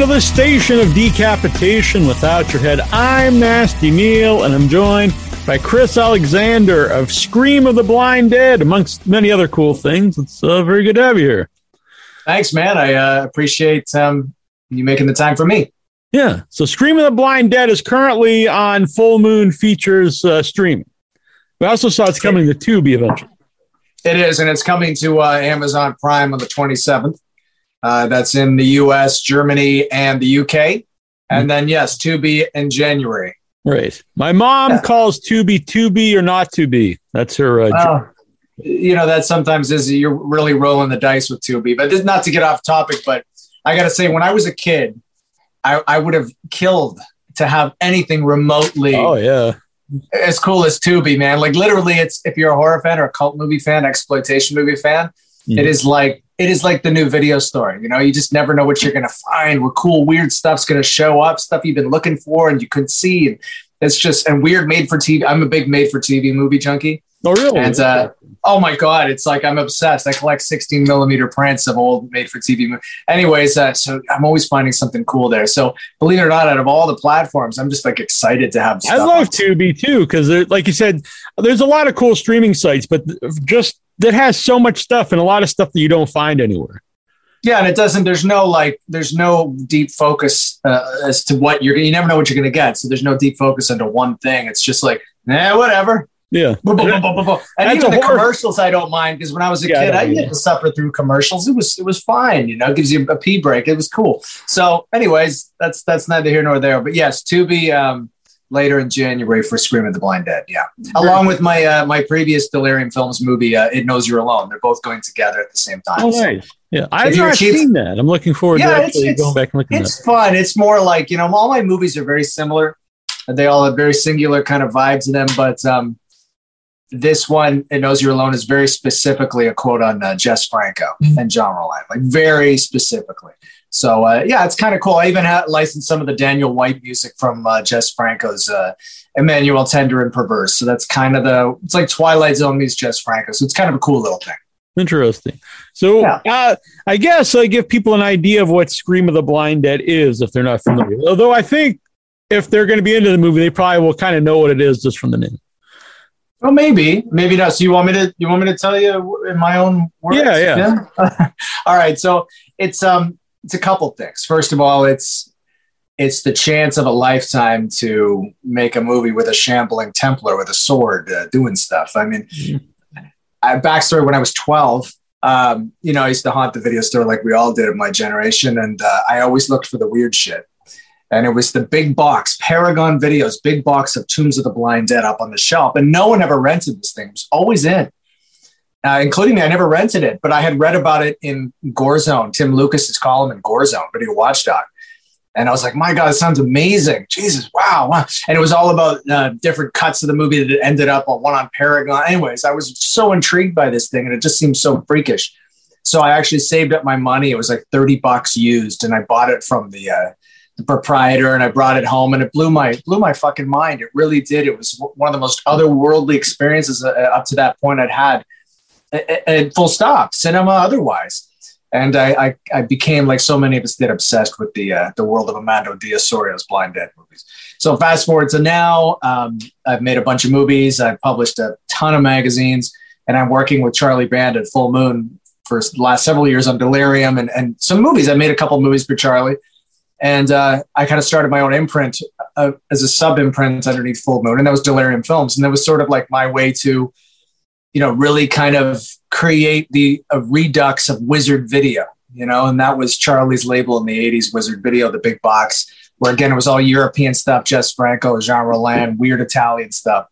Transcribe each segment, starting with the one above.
To the station of decapitation without your head. I'm Nasty Neal, and I'm joined by Chris Alexander of Scream of the Blind Dead, amongst many other cool things. It's uh, very good to have you here. Thanks, man. I uh, appreciate um, you making the time for me. Yeah. So, Scream of the Blind Dead is currently on Full Moon Features uh, streaming. We also saw it's coming to Tubi eventually. It is, and it's coming to uh, Amazon Prime on the 27th. Uh, that's in the US, Germany, and the UK. And then, yes, Tubi in January. Right. My mom Yeah. calls Tubi Tubi or not to be. That's her. Uh, Well, you know, that sometimes is you're really rolling the dice with Tubi. But this, not to get off topic, but I got to say, when I was a kid, I, I would have killed to have anything remotely oh, yeah. as cool as Tubi, man. Like literally, it's if you're a horror fan or a cult movie fan, exploitation movie fan, it is like it is like the new video store. You know, you just never know what you're gonna find. What cool, weird stuff's gonna show up, stuff you've been looking for and you couldn't see. And it's just and weird made for TV. I'm a big made for TV movie junkie. Oh, really? And uh, oh my god, it's like I'm obsessed. I collect 16 millimeter prints of old made for TV movies. Anyways, uh, so I'm always finding something cool there. So believe it or not, out of all the platforms, I'm just like excited to have. I love Tubi too because, like you said, there's a lot of cool streaming sites, but just that has so much stuff and a lot of stuff that you don't find anywhere. Yeah, and it doesn't. There's no like. There's no deep focus uh, as to what you're. You never know what you're going to get. So there's no deep focus into one thing. It's just like, eh, whatever. Yeah. And That's even the horror- commercials, I don't mind because when I was a Yeah, kid, I had to suffer through commercials. It was it was fine. You know, it gives you a pee break. It was cool. So, anyways, that's that's neither here nor there. But yes, to be um, later in January for Scream of the Blind Dead. Yeah, along with my uh, my previous Delirium Films movie, uh, It Knows You're Alone. They're both going together at the same time. Oh, So- nice. Yeah. I've not seen that. I'm looking forward Yeah, to actually it's- going back and looking It's fun. It's more like you know, all my movies are very similar. They all have very singular kind of vibes in them, but um, this one, "It Knows You're Alone," is very specifically a quote on uh, Jess Franco and John Rollin, like very specifically. So uh, yeah, it's kind of cool. I even had licensed some of the Daniel White music from uh, Jess Franco's uh, "Emmanuel Tender and Perverse." So that's kind of the it's like Twilight Zone meets Jess Franco. So it's kind of a cool little thing. Interesting. So, Yeah. uh, I guess I give people an idea of what Scream of the Blind Dead is if they're not familiar. Although I think if they're going to be into the movie, they probably will kind of know what it is just from the name. Well, maybe, maybe not. So you want me to? You want me to tell you in my own words? Yeah, yeah. all right. So it's um, it's a couple things. First of all, it's it's the chance of a lifetime to make a movie with a shambling Templar with a sword uh, doing stuff. I mean, Mhm. I, backstory when I was twelve. Um, you know, I used to haunt the video store like we all did in my generation, and uh, I always looked for the weird shit and it was the big box paragon videos big box of tombs of the blind dead up on the shelf. And no one ever rented this thing. It was always in uh, including me. I never rented it but i had read about it in GoreZone tim lucas's column in GoreZone video watchdog and i was like my god it sounds amazing. Jesus wow, and it was all about uh, different cuts of the movie that ended up on one on paragon. Anyways i was so intrigued by this thing and it just seemed so freakish. So i actually saved up my money. It was like 30 bucks used and i bought it from the uh, the proprietor and I brought it home and it blew my blew my fucking mind. It really did. It was one of the most otherworldly experiences uh, up to that point I'd had. And full stop, cinema otherwise. And I, I, I became like so many of us did obsessed with the uh, the world of Amando de Ossorio's Blind Dead movies. So fast forward to now, um, I've made a bunch of movies. I've published a ton of magazines, and I'm working with Charlie Band at Full Moon for the last several years on Delirium and, and some movies. I made a couple movies for Charlie and uh, I kind of started my own imprint uh, as a sub imprint underneath Full Moon, and that was Delirium Films, and that was sort of like my way to, you know, really kind of create the a redux of Wizard Video, you know, and that was Charlie's label in the '80s, Wizard Video, the big box, where again it was all European stuff, Jess Franco, Jean Rollin, weird Italian stuff.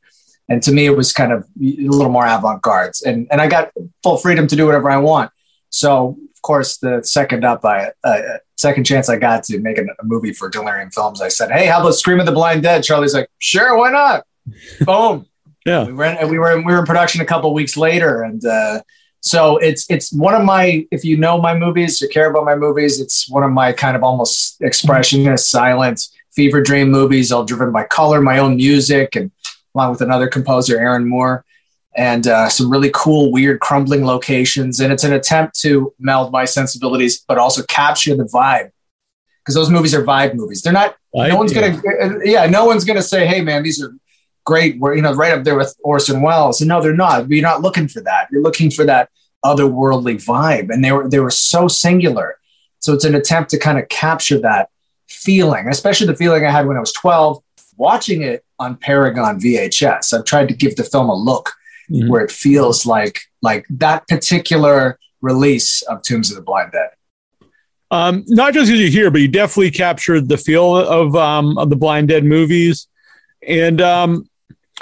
And to me, it was kind of a little more avant-garde, and and I got full freedom to do whatever I want. So, of course, the second up, I uh, second chance I got to make a, a movie for Delirium Films, I said, "Hey, how about Scream of the Blind Dead?" Charlie's like, "Sure, why not?" Boom. Yeah. We were in, we were in, we were in production a couple weeks later, and uh, so it's it's one of my if you know my movies or care about my movies, it's one of my kind of almost expressionist, silent fever dream movies, all driven by color, my own music, and along with another composer, Aaron Moore, and uh, some really cool, weird, crumbling locations. And it's an attempt to meld my sensibilities, but also capture the vibe. because those movies are vibe movies. They're not. no one's gonna. Yeah, no one's gonna say, "Hey, man, these are great." We're you know right up there with Orson Welles. And no, they're not. You're not looking for that. You're looking for that otherworldly vibe, and they were they were so singular. So it's an attempt to kind of capture that feeling, especially the feeling I had when I was 12 watching it on Paragon VHS. I've tried to give the film a look mm-hmm. where it feels like like that particular release of Tombs of the Blind Dead. Um, not just because you're here, but you definitely captured the feel of um, of the Blind Dead movies. And um,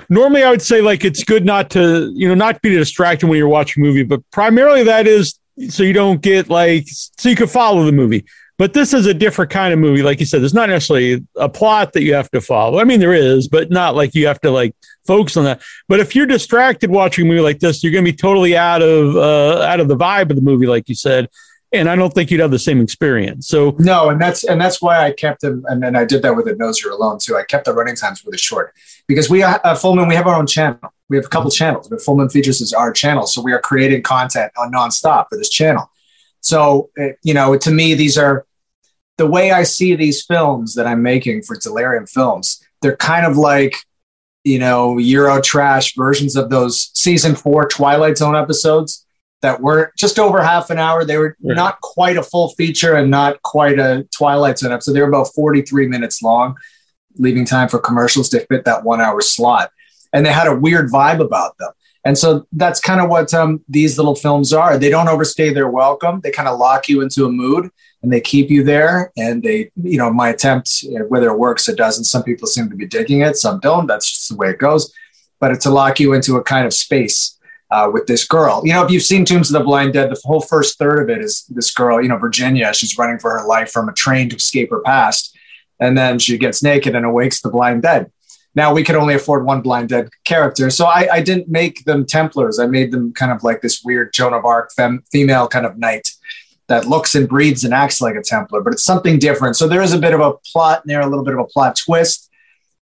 normally, I would say like it's good not to you know not be distracted when you're watching a movie, but primarily that is so you don't get like so you can follow the movie. But this is a different kind of movie. Like you said, there's not necessarily a plot that you have to follow. I mean, there is, but not like you have to like focus on that. But if you're distracted watching a movie like this, you're going to be totally out of uh, out of the vibe of the movie, like you said. And I don't think you'd have the same experience. So no, and that's and that's why I kept them, and then I did that with the Knows You're Alone too. I kept the running times really short because we uh, Fullmoon we have our own channel. We have a couple channels, but Fullmoon Features is our channel, so we are creating content on nonstop for this channel. So, uh, you know, to me, these are the way I see these films that I'm making for Delirium Films. They're kind of like, you know, Euro trash versions of those season four Twilight Zone episodes that were just over half an hour. They were not quite a full feature and not quite a Twilight Zone episode. They were about 43 minutes long, leaving time for commercials to fit that one hour slot. And they had a weird vibe about them. And so that's kind of what um, these little films are. They don't overstay their welcome. They kind of lock you into a mood and they keep you there. And they, you know, my attempt, whether it works or doesn't, some people seem to be digging it, some don't. That's just the way it goes. But it's to lock you into a kind of space uh, with this girl. You know, if you've seen Tombs of the Blind Dead, the whole first third of it is this girl, you know, Virginia. She's running for her life from a train to escape her past. And then she gets naked and awakes the blind dead. Now we could only afford one blind dead character, so I, I didn't make them Templars. I made them kind of like this weird Joan of Arc fem, female kind of knight that looks and breathes and acts like a Templar, but it's something different. So there is a bit of a plot there, a little bit of a plot twist.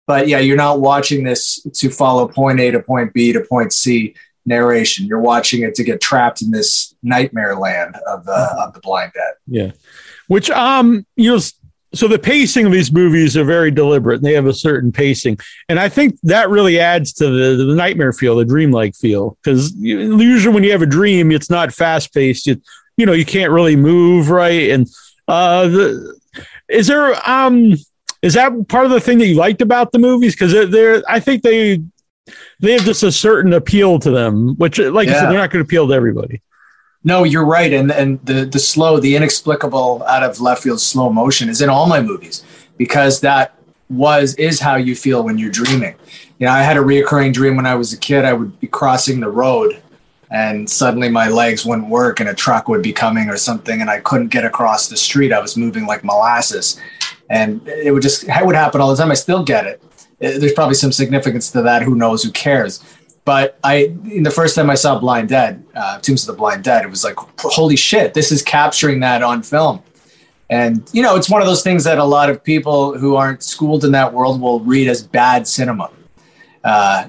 But yeah, you're not watching this to follow point A to point B to point C narration. You're watching it to get trapped in this nightmare land of the of the blind dead. Yeah, which um you know so the pacing of these movies are very deliberate. And they have a certain pacing, and I think that really adds to the, the nightmare feel, the dreamlike feel. Because usually when you have a dream, it's not fast paced. You, you know, you can't really move right. And uh, the, is there um is that part of the thing that you liked about the movies? Because they're, they're I think they they have just a certain appeal to them, which, like yeah. I said, they're not going to appeal to everybody. No, you're right, and and the the slow, the inexplicable, out of left field slow motion is in all my movies because that was is how you feel when you're dreaming. You know, I had a reoccurring dream when I was a kid. I would be crossing the road, and suddenly my legs wouldn't work, and a truck would be coming or something, and I couldn't get across the street. I was moving like molasses, and it would just it would happen all the time. I still get it. There's probably some significance to that. Who knows? Who cares? But I, the first time I saw Blind Dead, uh, Tombs of the Blind Dead, it was like, holy shit, this is capturing that on film. And, you know, it's one of those things that a lot of people who aren't schooled in that world will read as bad cinema uh,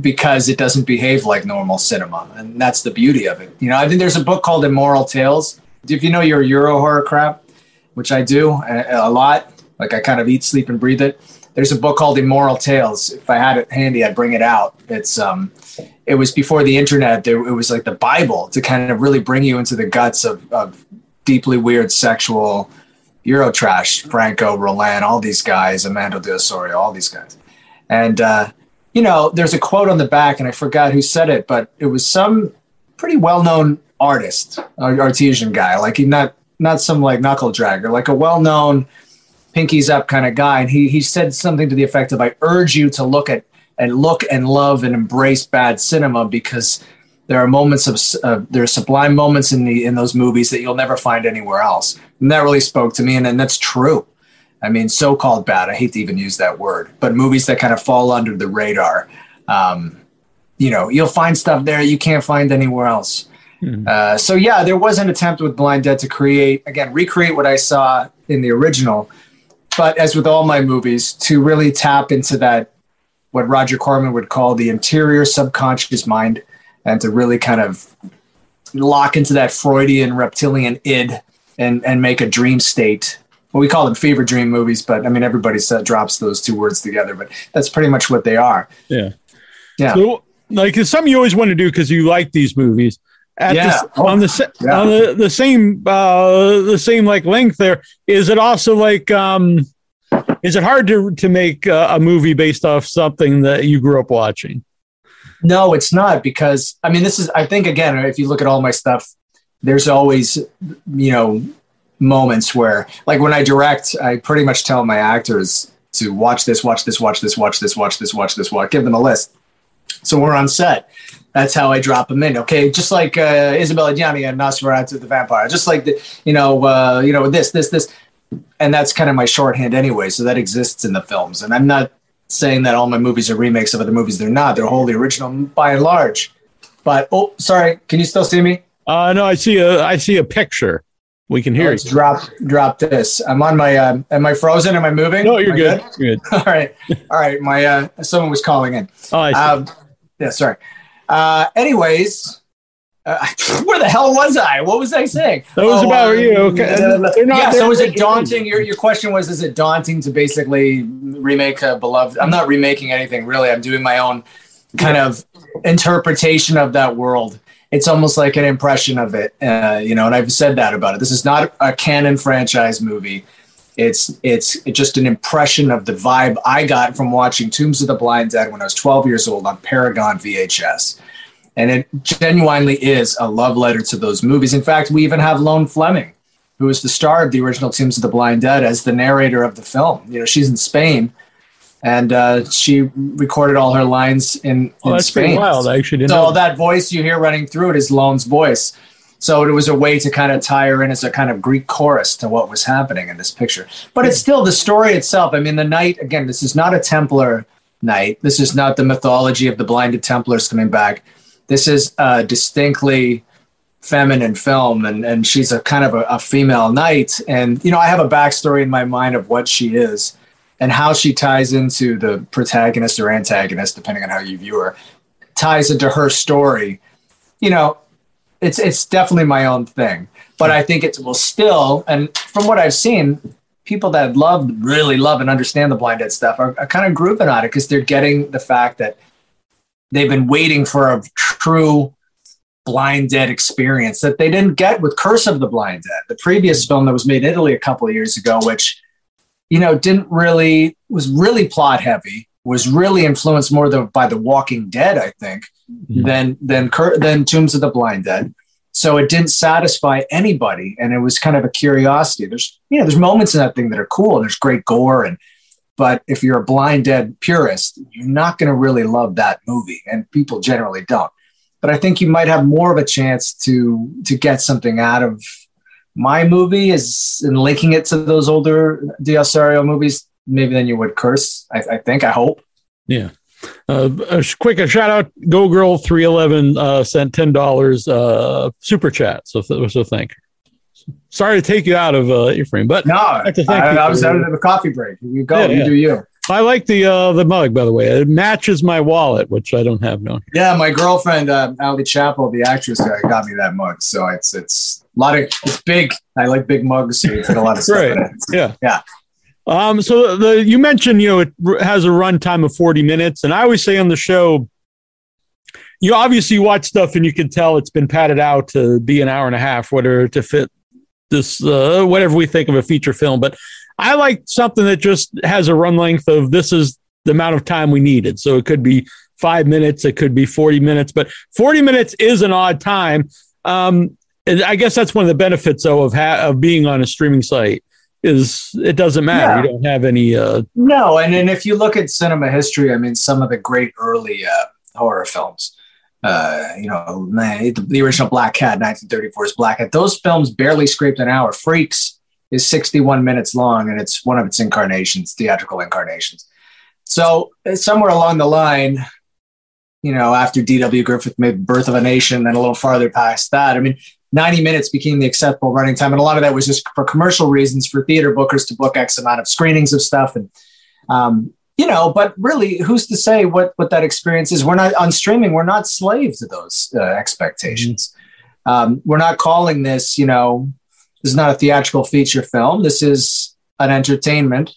because it doesn't behave like normal cinema. And that's the beauty of it. You know, I think there's a book called Immoral Tales. If you know your Euro horror crap, which I do a, a lot, like I kind of eat, sleep, and breathe it there's a book called Immoral Tales. If I had it handy, I'd bring it out. It's um, it was before the internet. It was like the Bible to kind of really bring you into the guts of, of deeply weird sexual Eurotrash. Franco, Rollin, all these guys, Amando de Ossorio, all these guys, and uh, you know, there's a quote on the back, and I forgot who said it, but it was some pretty well-known artist, artesian guy, like he not not some like knuckle dragger, like a well-known pinkies up kind of guy, and he he said something to the effect of, "I urge you to look at and look and love and embrace bad cinema because." There are moments of uh, there are sublime moments in the in those movies that you'll never find anywhere else, and that really spoke to me, and, and that's true. I mean, so-called bad. I hate to even use that word, but movies that kind of fall under the radar. Um, you know, you'll find stuff there you can't find anywhere else. Mm-hmm. Uh, so yeah, there was an attempt with Blind Dead to create again, recreate what I saw in the original, but as with all my movies, to really tap into that, what Roger Corman would call the interior subconscious mind, and to really kind of lock into that Freudian reptilian id and, and make a dream state well, we call them fever dream movies, but I mean, everybody said, drops those two words together, but that's pretty much what they are. Yeah. Yeah. So, like, it's something you always want to do because you like these movies. At Yeah. the, on the Yeah. on the, the same uh, the same like length there is it also like um is it hard to to make uh, a movie based off something that you grew up watching No, it's not because I mean, this is, I think, again, if you look at all my stuff, there's always, you know, moments where, like when I direct, I pretty much tell my actors to watch this, watch this, watch this, watch this, watch this, watch this, watch, give them a list. So we're on set. That's how I drop them in. Okay, just like uh, Isabelle Adjani and Nosferatu the Vampire, just like the, you know, uh, you know, this, this, this, and that's kind of my shorthand anyway. So that exists in the films, and I'm not saying that all my movies are remakes of other movies. They're not. They're wholly original by and large. But oh, sorry. Can you still see me? uh no i see a i see a picture we can hear Let's you drop drop this. I'm on my. Um, am I frozen? Am I moving? no you're good you're good all right. All right. My uh, someone was calling in. oh i see Um, yeah. Sorry. Uh, anyways, uh, where the hell was I? What was I saying? that was Oh, about uh, you okay uh, yeah. So is it daunting? Your your question was: Is it daunting to basically remake a beloved? I'm not remaking anything really. I'm doing my own kind of interpretation of that world. It's almost like an impression of it, uh, you know. And I've said that about it. This is not a canon franchise movie. It's it's just an impression of the vibe I got from watching Tombs of the Blind Dead when I was 12 years old on Paragon VHS. And it genuinely is a love letter to those movies. In fact, we even have Lone Fleming, who is the star of the original Tombs of the Blind Dead, as the narrator of the film. You know, she's in Spain, and uh, she recorded all her lines in, oh, in that's pretty Spain. wild i actually didn't So know that voice you hear running through it is Lone's voice. So it was a way to kind of tie her in as a kind of Greek chorus to what was happening in this picture. But it's still the story itself. I mean, the night, again, this is not a Templar night. This is not the mythology of the blinded Templars coming back. This is a distinctly feminine film, and, and she's a kind of a, a female knight. And, you know, I have a backstory in my mind of what she is and how she ties into the protagonist or antagonist, depending on how you view her, ties into her story. You know, it's it's definitely my own thing, but I think it will still. And from what I've seen, people that love, really love, and understand the blind dead stuff are, are kind of grooving on it because they're getting the fact that they've been waiting for a true blind dead experience that they didn't get with Curse of the Blind Dead, the previous film that was made in Italy a couple of years ago, which you know didn't really was really plot heavy, was really influenced more by The Walking Dead, I think, Mhm. than than Cur- than Tombs of the Blind Dead. So it didn't satisfy anybody, and it was kind of a curiosity. There's you know there's moments in that thing that are cool, and there's great gore, and but if you're a Blind Dead purist, you're not going to really love that movie, and people generally don't. But I think you might have more of a chance to to get something out of my movie is in linking it to those older de Ossorio movies, maybe than you would Curse. I, I think. I hope. Yeah. Uh, a sh- quick a shout out, Go Girl three eleven uh, sent ten dollars uh, super chat. So so thank her. Sorry to take you out of uh, your frame, but No, have to thank I, you I was out of the coffee break. You go. Yeah, you yeah. do you. I like the uh, the mug by the way. It matches my wallet, which I don't have now. Yeah, my girlfriend, uh, Ali Chappell, the actress, uh, got me that mug. So it's it's a lot of it's big. I like big mugs. So you a lot of stuff in Right. it. Yeah. Yeah. Um, so the you mentioned you know it has a runtime of forty minutes, and I always say on the show, you obviously watch stuff and you can tell it's been padded out to be an hour and a half, whether to fit this uh, whatever we think of a feature film. But I like something that just has a run length of this is the amount of time we needed. So it could be five minutes, it could be forty minutes, but forty minutes is an odd time. Um, I guess that's one of the benefits though of ha- of being on a streaming site is it doesn't matter. Yeah. You don't have any uh No, and then if you look at cinema history, I mean, some of the great early uh, horror films, uh, you know, the, original Black Cat, 1934's Black Cat, those films barely scraped an hour. Freaks is 61 minutes long, and it's one of its incarnations, theatrical incarnations. So uh, somewhere along the line, you know, after D.W. Griffith made Birth of a Nation, and a little farther past that, I mean, 90 minutes became the acceptable running time. And a lot of that was just for commercial reasons for theater bookers to book X amount of screenings of stuff. And, um, you know, but really, who's to say what, what that experience is? We're not on streaming, we're not slaves to those uh, expectations. Um, we're not calling this, you know, this is not a theatrical feature film. This is an entertainment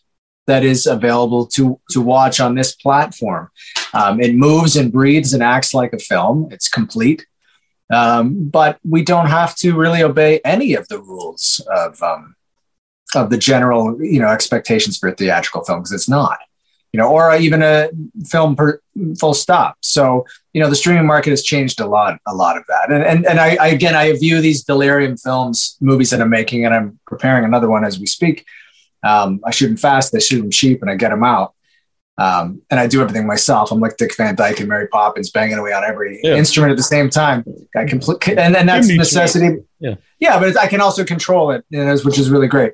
that is available to to watch on this platform. Um, it moves and breathes and acts like a film. It's complete, um, but we don't have to really obey any of the rules of um, of the general you know expectations for a theatrical film because it's not you know, or even a film per full stop. So, you know, the streaming market has changed a lot, a lot of that. And and, and I, I again, I view these delirium films, movies that I'm making, and I'm preparing another one as we speak. Um, I shoot them fast, I shoot them cheap, and I get them out. Um, and I do everything myself. I'm like Dick Van Dyke and Mary Poppins, banging away on every yeah. instrument at the same time. I complete, and, and that's necessity. Yeah, yeah, but I can also control it, you know, which is really great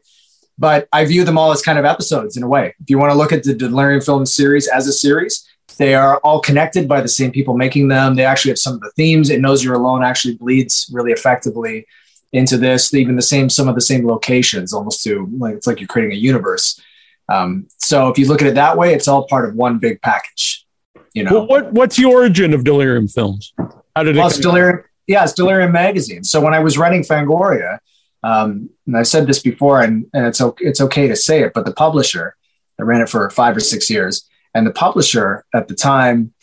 but I view them all as kind of episodes in a way. If you want to look at the Delirium film series as a series, they are all connected by the same people making them. They actually have some of the themes. It knows you're alone actually bleeds really effectively into this. Even the same, some of the same locations, almost to like it's like you're creating a universe. Um, so if you look at it that way, it's all part of one big package. You know, well, what what's the origin of Delirium Films? How did it? Well, it's Delirium. Yeah, it's Delirium Magazine. So when I was running Fangoria, um, and I've said this before, and, and it's okay, it's okay to say it, but the publisher, I ran it for five or six years, and the publisher at the time,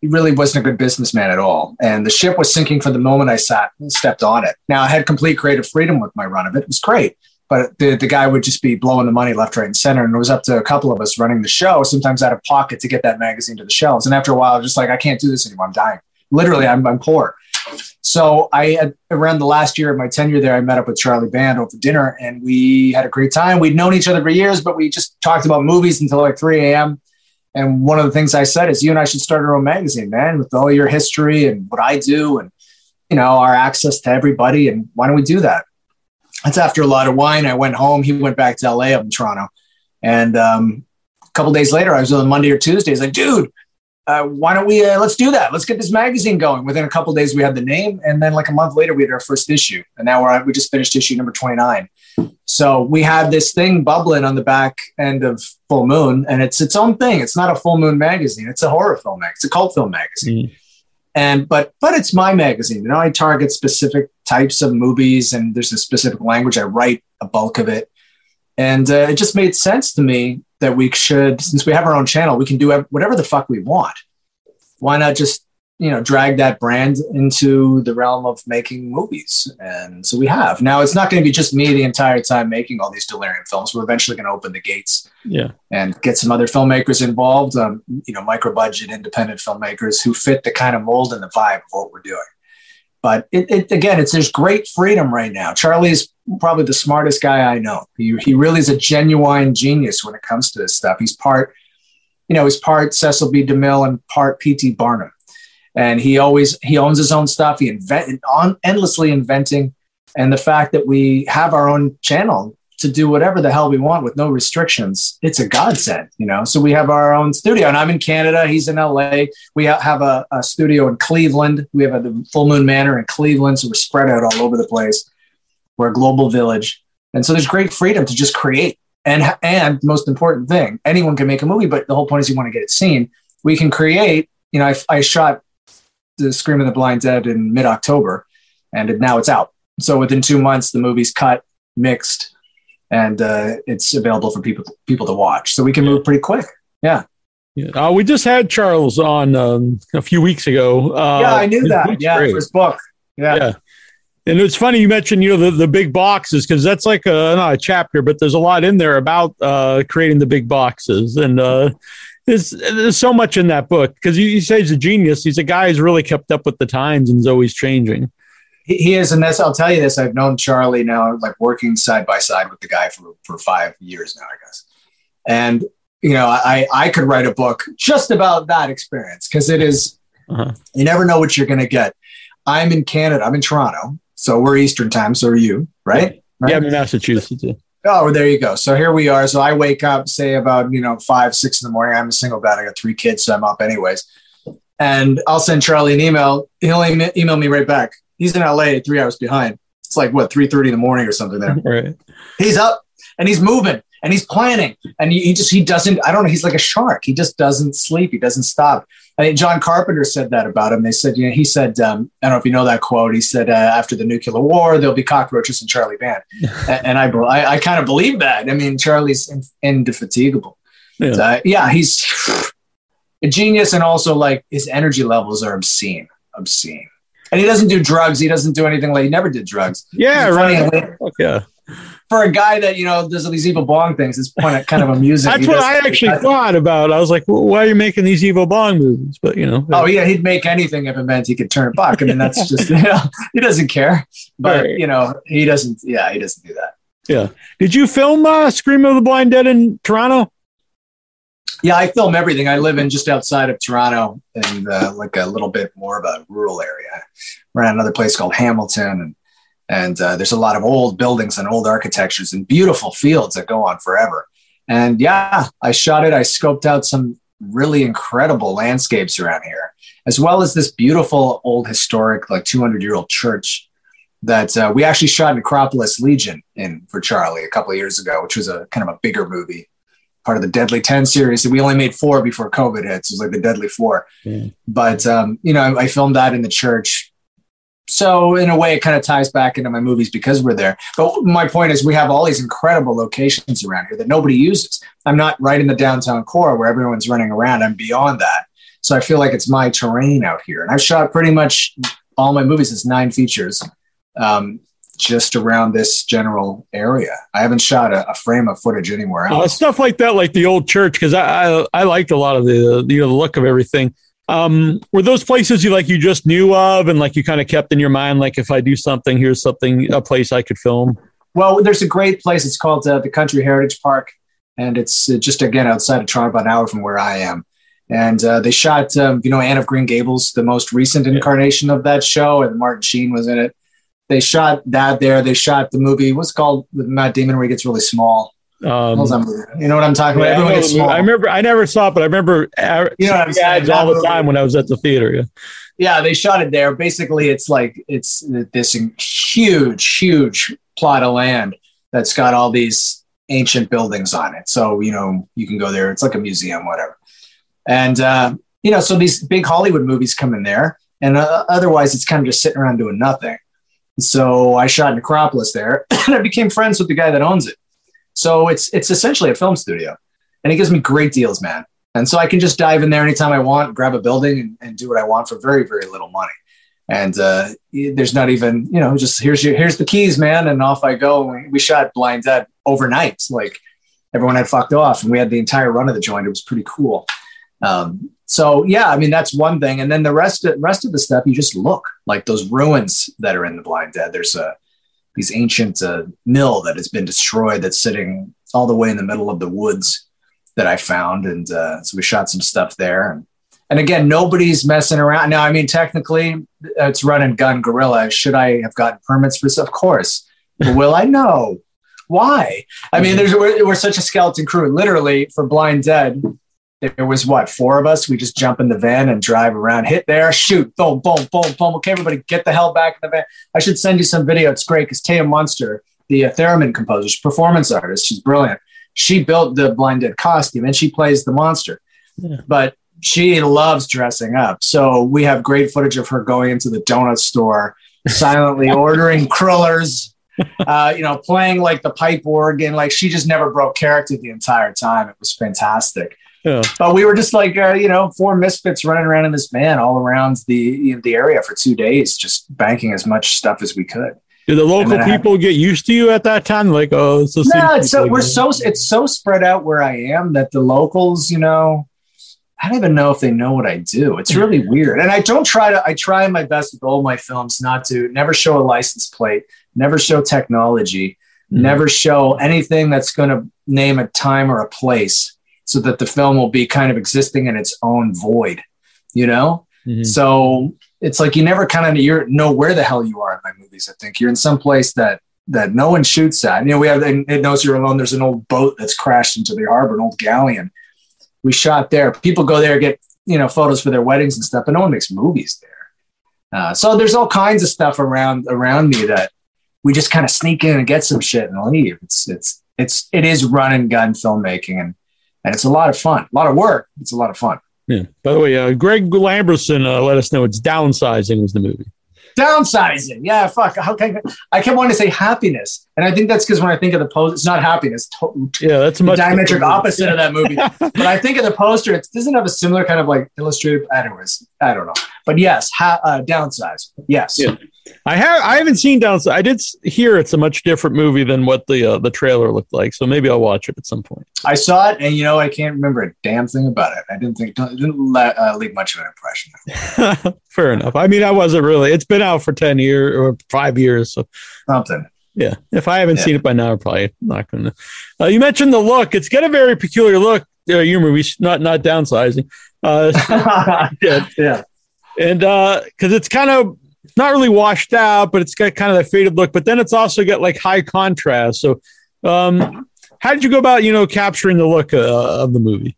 he really wasn't a good businessman at all. And the ship was sinking from the moment I sat stepped on it. Now I had complete creative freedom with my run of it. It was great. But the, the guy would just be blowing the money left, right, and center. And it was up to a couple of us running the show, sometimes out of pocket to get that magazine to the shelves. And after a while, I was just like, I can't do this anymore. I'm dying. Literally, I'm, I'm poor. So I around the last year of my tenure there, I met up with Charlie Band over dinner, and we had a great time. We'd known each other for years, but we just talked about movies until like 3 a.m. And one of the things I said is, you and I should start our own magazine, man, with all your history and what I do, and you know our access to everybody. And why don't we do that? That's after a lot of wine. I went home. He went back to LA up in Toronto, and um, a couple days later, I was on Monday or Tuesday. He's like, dude, uh, why don't we uh, let's do that. Let's get this magazine going. Within a couple days we had the name. And then like a month later we had our first issue. And now we're we just finished issue number 29 so we had this thing bubbling on the back end of full moon. And it's its own thing. It's not a full moon magazine. It's a horror film magazine it's a cult film magazine. Mm. and but but it's my magazine. You know i target specific types of movies and there's a specific language i write a bulk of it and uh, it just made sense to me that we should, since we have our own channel, we can do whatever the fuck we want. Why not just, you know, drag that brand into the realm of making movies? And so we have. Now it's not going to be just me the entire time making all these delirium films. We're eventually going to open the gates, yeah, and get some other filmmakers involved. Um, you know, micro budget independent filmmakers who fit the kind of mold and the vibe of what we're doing. But it, it, again, it's there's great freedom right now. Charlie is probably the smartest guy I know. He, he really is a genuine genius when it comes to this stuff. He's part, you know, he's part Cecil B. DeMille and part P.T. Barnum. And he always he owns his own stuff. He invent on endlessly inventing, and the fact that we have our own channel to do whatever the hell we want with no restrictions. It's a godsend, you know. So we have our own studio, and I'm in Canada. He's in LA. We have a, a studio in Cleveland. We have a, the Full Moon Manor in Cleveland, so we're spread out all over the place. We're a global village, and so there's great freedom to just create. And and most important thing, anyone can make a movie, but the whole point is you want to get it seen. We can create. You know, I, I shot the Scream of the Blind Dead in mid October, and now it's out. So within two months, the movie's cut, mixed, and uh, it's available for people people to watch. So we can move pretty quick. Yeah. Yeah. Uh, we just had Charles on um, a few weeks ago. Uh, yeah, I knew that. Yeah, great. for his book. Yeah. yeah. And it's funny you mentioned you know the, the big boxes because that's like a not a chapter, but there's a lot in there about uh, creating the big boxes, and uh, there's there's so much in that book because you, you say he's a genius. He's a guy who's really kept up with the times and is always changing he is, and that's I'll tell you this. I've known Charlie now, like working side by side with the guy for for five years now, I guess. And you know, I I could write a book just about that experience because it is, uh-huh. you never know what you're going to get. I'm in Canada. I'm in Toronto, so we're Eastern time. So are you, right? Yeah, right? yeah I'm in Massachusetts. Yeah. Oh, there you go. So here we are. So I wake up, say about you know five, six in the morning. I'm a single dad. I got three kids, so I'm up anyways. And I'll send Charlie an email. He'll email me right back He's in LA, three hours behind. It's like what three thirty in the morning or something there. Right. He's up and he's moving. and he's planning and he, he, just he doesn't i don't know he's like a shark he just doesn't sleep he doesn't stop i think john carpenter said that about him they said you know he said um, i don't know if you know that quote he said uh, after the nuclear war there'll be cockroaches and charlie band and, and, i i, I kind of believe that i mean charlie's indefatigable yeah. Uh, yeah he's a genius and also like his energy levels are obscene obscene and he doesn't do drugs he doesn't do anything like he never did drugs yeah right yeah for a guy that you know does all these evil bong things, it's kind of kind of amusing. That's what I actually thought about. I was like, well, why are you making these evil bong movies? But you know, oh yeah, he'd make anything if it meant he could turn a buck. I mean, that's just you know, he doesn't care. But right. you know, he doesn't. Yeah, he doesn't do that. Yeah. Did you film uh, Scream of the Blind Dead in Toronto? Yeah, I film everything. I live in just outside of Toronto, and uh, like a little bit more of a rural area. We're at another place called Hamilton, and and uh, there's a lot of old buildings and old architectures and beautiful fields that go on forever. And yeah, I shot it. I scoped out some really incredible landscapes around here, as well as this beautiful old historic, like 200 year old church that uh, we actually shot Necropolis Legion in for Charlie a couple years ago, which was a kind of a bigger movie, part of the Deadly 10 series. We only made four before COVID hits. It was like the Deadly Four. Mm. But, um, you know, I, I filmed that in the church so in a way it kind of ties back into my movies because we're there but my point is we have all these incredible locations around here that nobody uses i'm not right in the downtown core where everyone's running around i'm beyond that so i feel like it's my terrain out here and i've shot pretty much all my movies it's nine features um, just around this general area. I haven't shot a, a frame of footage anywhere else. Uh, stuff like that, like the old church, because I, I, I liked a lot of the you know the look of everything. Um, were those places you like you just knew of and like you kind of kept in your mind, like if I do something, here's something, a place I could film? Well, there's a great place. It's called uh, the Country Heritage Park, and it's uh, just again outside of Toronto, about an hour from where I am. And uh, they shot, um, you know, Anne of Green Gables, the most recent incarnation of that show, and Martin Sheen was in it. They shot that there. They shot the movie. What's called with Matt Damon, where he gets really small. Um, you know what I'm talking about? Everyone gets small. I remember. I never saw it, but I remember you know what ads all the time when I was at the theater. Yeah. Yeah, they shot it there. Basically, it's like it's this huge, huge plot of land that's got all these ancient buildings on it. So you know you can go there. It's like a museum, whatever. And uh, you know, so these big Hollywood movies come in there, and uh, otherwise it's kind of just sitting around doing nothing. So I shot Necropolis there, and I became friends with the guy that owns it. So it's it's essentially a film studio, and it gives me great deals, man. And so I can just dive in there anytime I want, grab a building, and, and do what I want for very very little money. And uh, there's not even you know just here's your here's the keys, man, and off I go. We, we shot Blind Dead overnight, like everyone had fucked off, and we had the entire run of the joint. It was pretty cool. Um, so yeah, I mean that's one thing, and then the rest of, rest of the stuff you just look like those ruins that are in the Blind Dead. There's a these ancient uh, mill that has been destroyed that's sitting all the way in the middle of the woods that I found. And uh, so we shot some stuff there. And, and again, nobody's messing around. Now, I mean, technically, it's run and gun guerrilla. Should I have gotten permits for this? Of course. But will I? know Why? I mean, there's we're, we're such a skeleton crew. Literally, for Blind Dead, there was what four of us. We just jump in the van and drive around, hit there, shoot, boom, boom, boom, boom. Okay, everybody, get the hell back in the van. I should send you some video. It's great because Thea Munster, the uh, theremin composer, she's performance artist, she's brilliant. She built the Blind Dead costume and she plays the monster, yeah. but she loves dressing up. So we have great footage of her going into the donut store, silently ordering crullers. Uh, you know, playing like the pipe organ, like she just never broke character the entire time. It was fantastic. Yeah. But we were just like, uh, you know, four misfits running around in this van all around the the area for two days, just banking as much stuff as we could. Did the local people had, get used to you at that time? Like, oh, it's no, it's so we're so it's so spread out where I am that the locals, you know, I don't even know if they know what I do. It's really weird. And I don't try to, I try my best with all my films not to never show a license plate, never show technology, mm-hmm. never show anything that's going to name a time or a place so that the film will be kind of existing in its own void, you know? Mm-hmm. So it's like you never kind of you know where the hell you are in my movies. I think you're in some place that that no one shoots at. You know, we have it knows you're alone. There's an old boat that's crashed into the harbor, an old galleon. We shot there. People go there get you know photos for their weddings and stuff, but no one makes movies there. Uh, so there's all kinds of stuff around around me that we just kind of sneak in and get some shit and leave. It's it's it's it is run and gun filmmaking, and and it's a lot of fun, a lot of work. It's a lot of fun. Yeah. By the way, uh, Greg Lamberson uh, let us know it's downsizing was the movie. Downsizing, yeah. Fuck. How can I, I kept wanting to say happiness, and I think that's because when I think of the post, it's not happiness. To- Yeah, that's much diametric opposite of that movie. but I think of the poster, it doesn't have a similar kind of like illustrative. Anyways, I don't know. But yes, ha- uh, downsize. Yes. Yeah. I have I haven't seen Downside. I did hear it's a much different movie than what the uh, the trailer looked like. So maybe I'll watch it at some point. I saw it, and you know, I can't remember a damn thing about it. I didn't think it didn't let, uh, leave much of an impression. Fair enough. I mean, I wasn't really. It's been out for ten years or five years. So Something. yeah, if I haven't Yeah. seen it by now, I'm probably not going to. Uh, you mentioned the look. It's got a very peculiar look. Uh, your movie, not not downsizing. Uh, yeah, yeah. and because it's kind of not really washed out, but it's got kind of that faded look. But then it's also got like high contrast. So, um, how did you go about you know capturing the look uh, of the movie?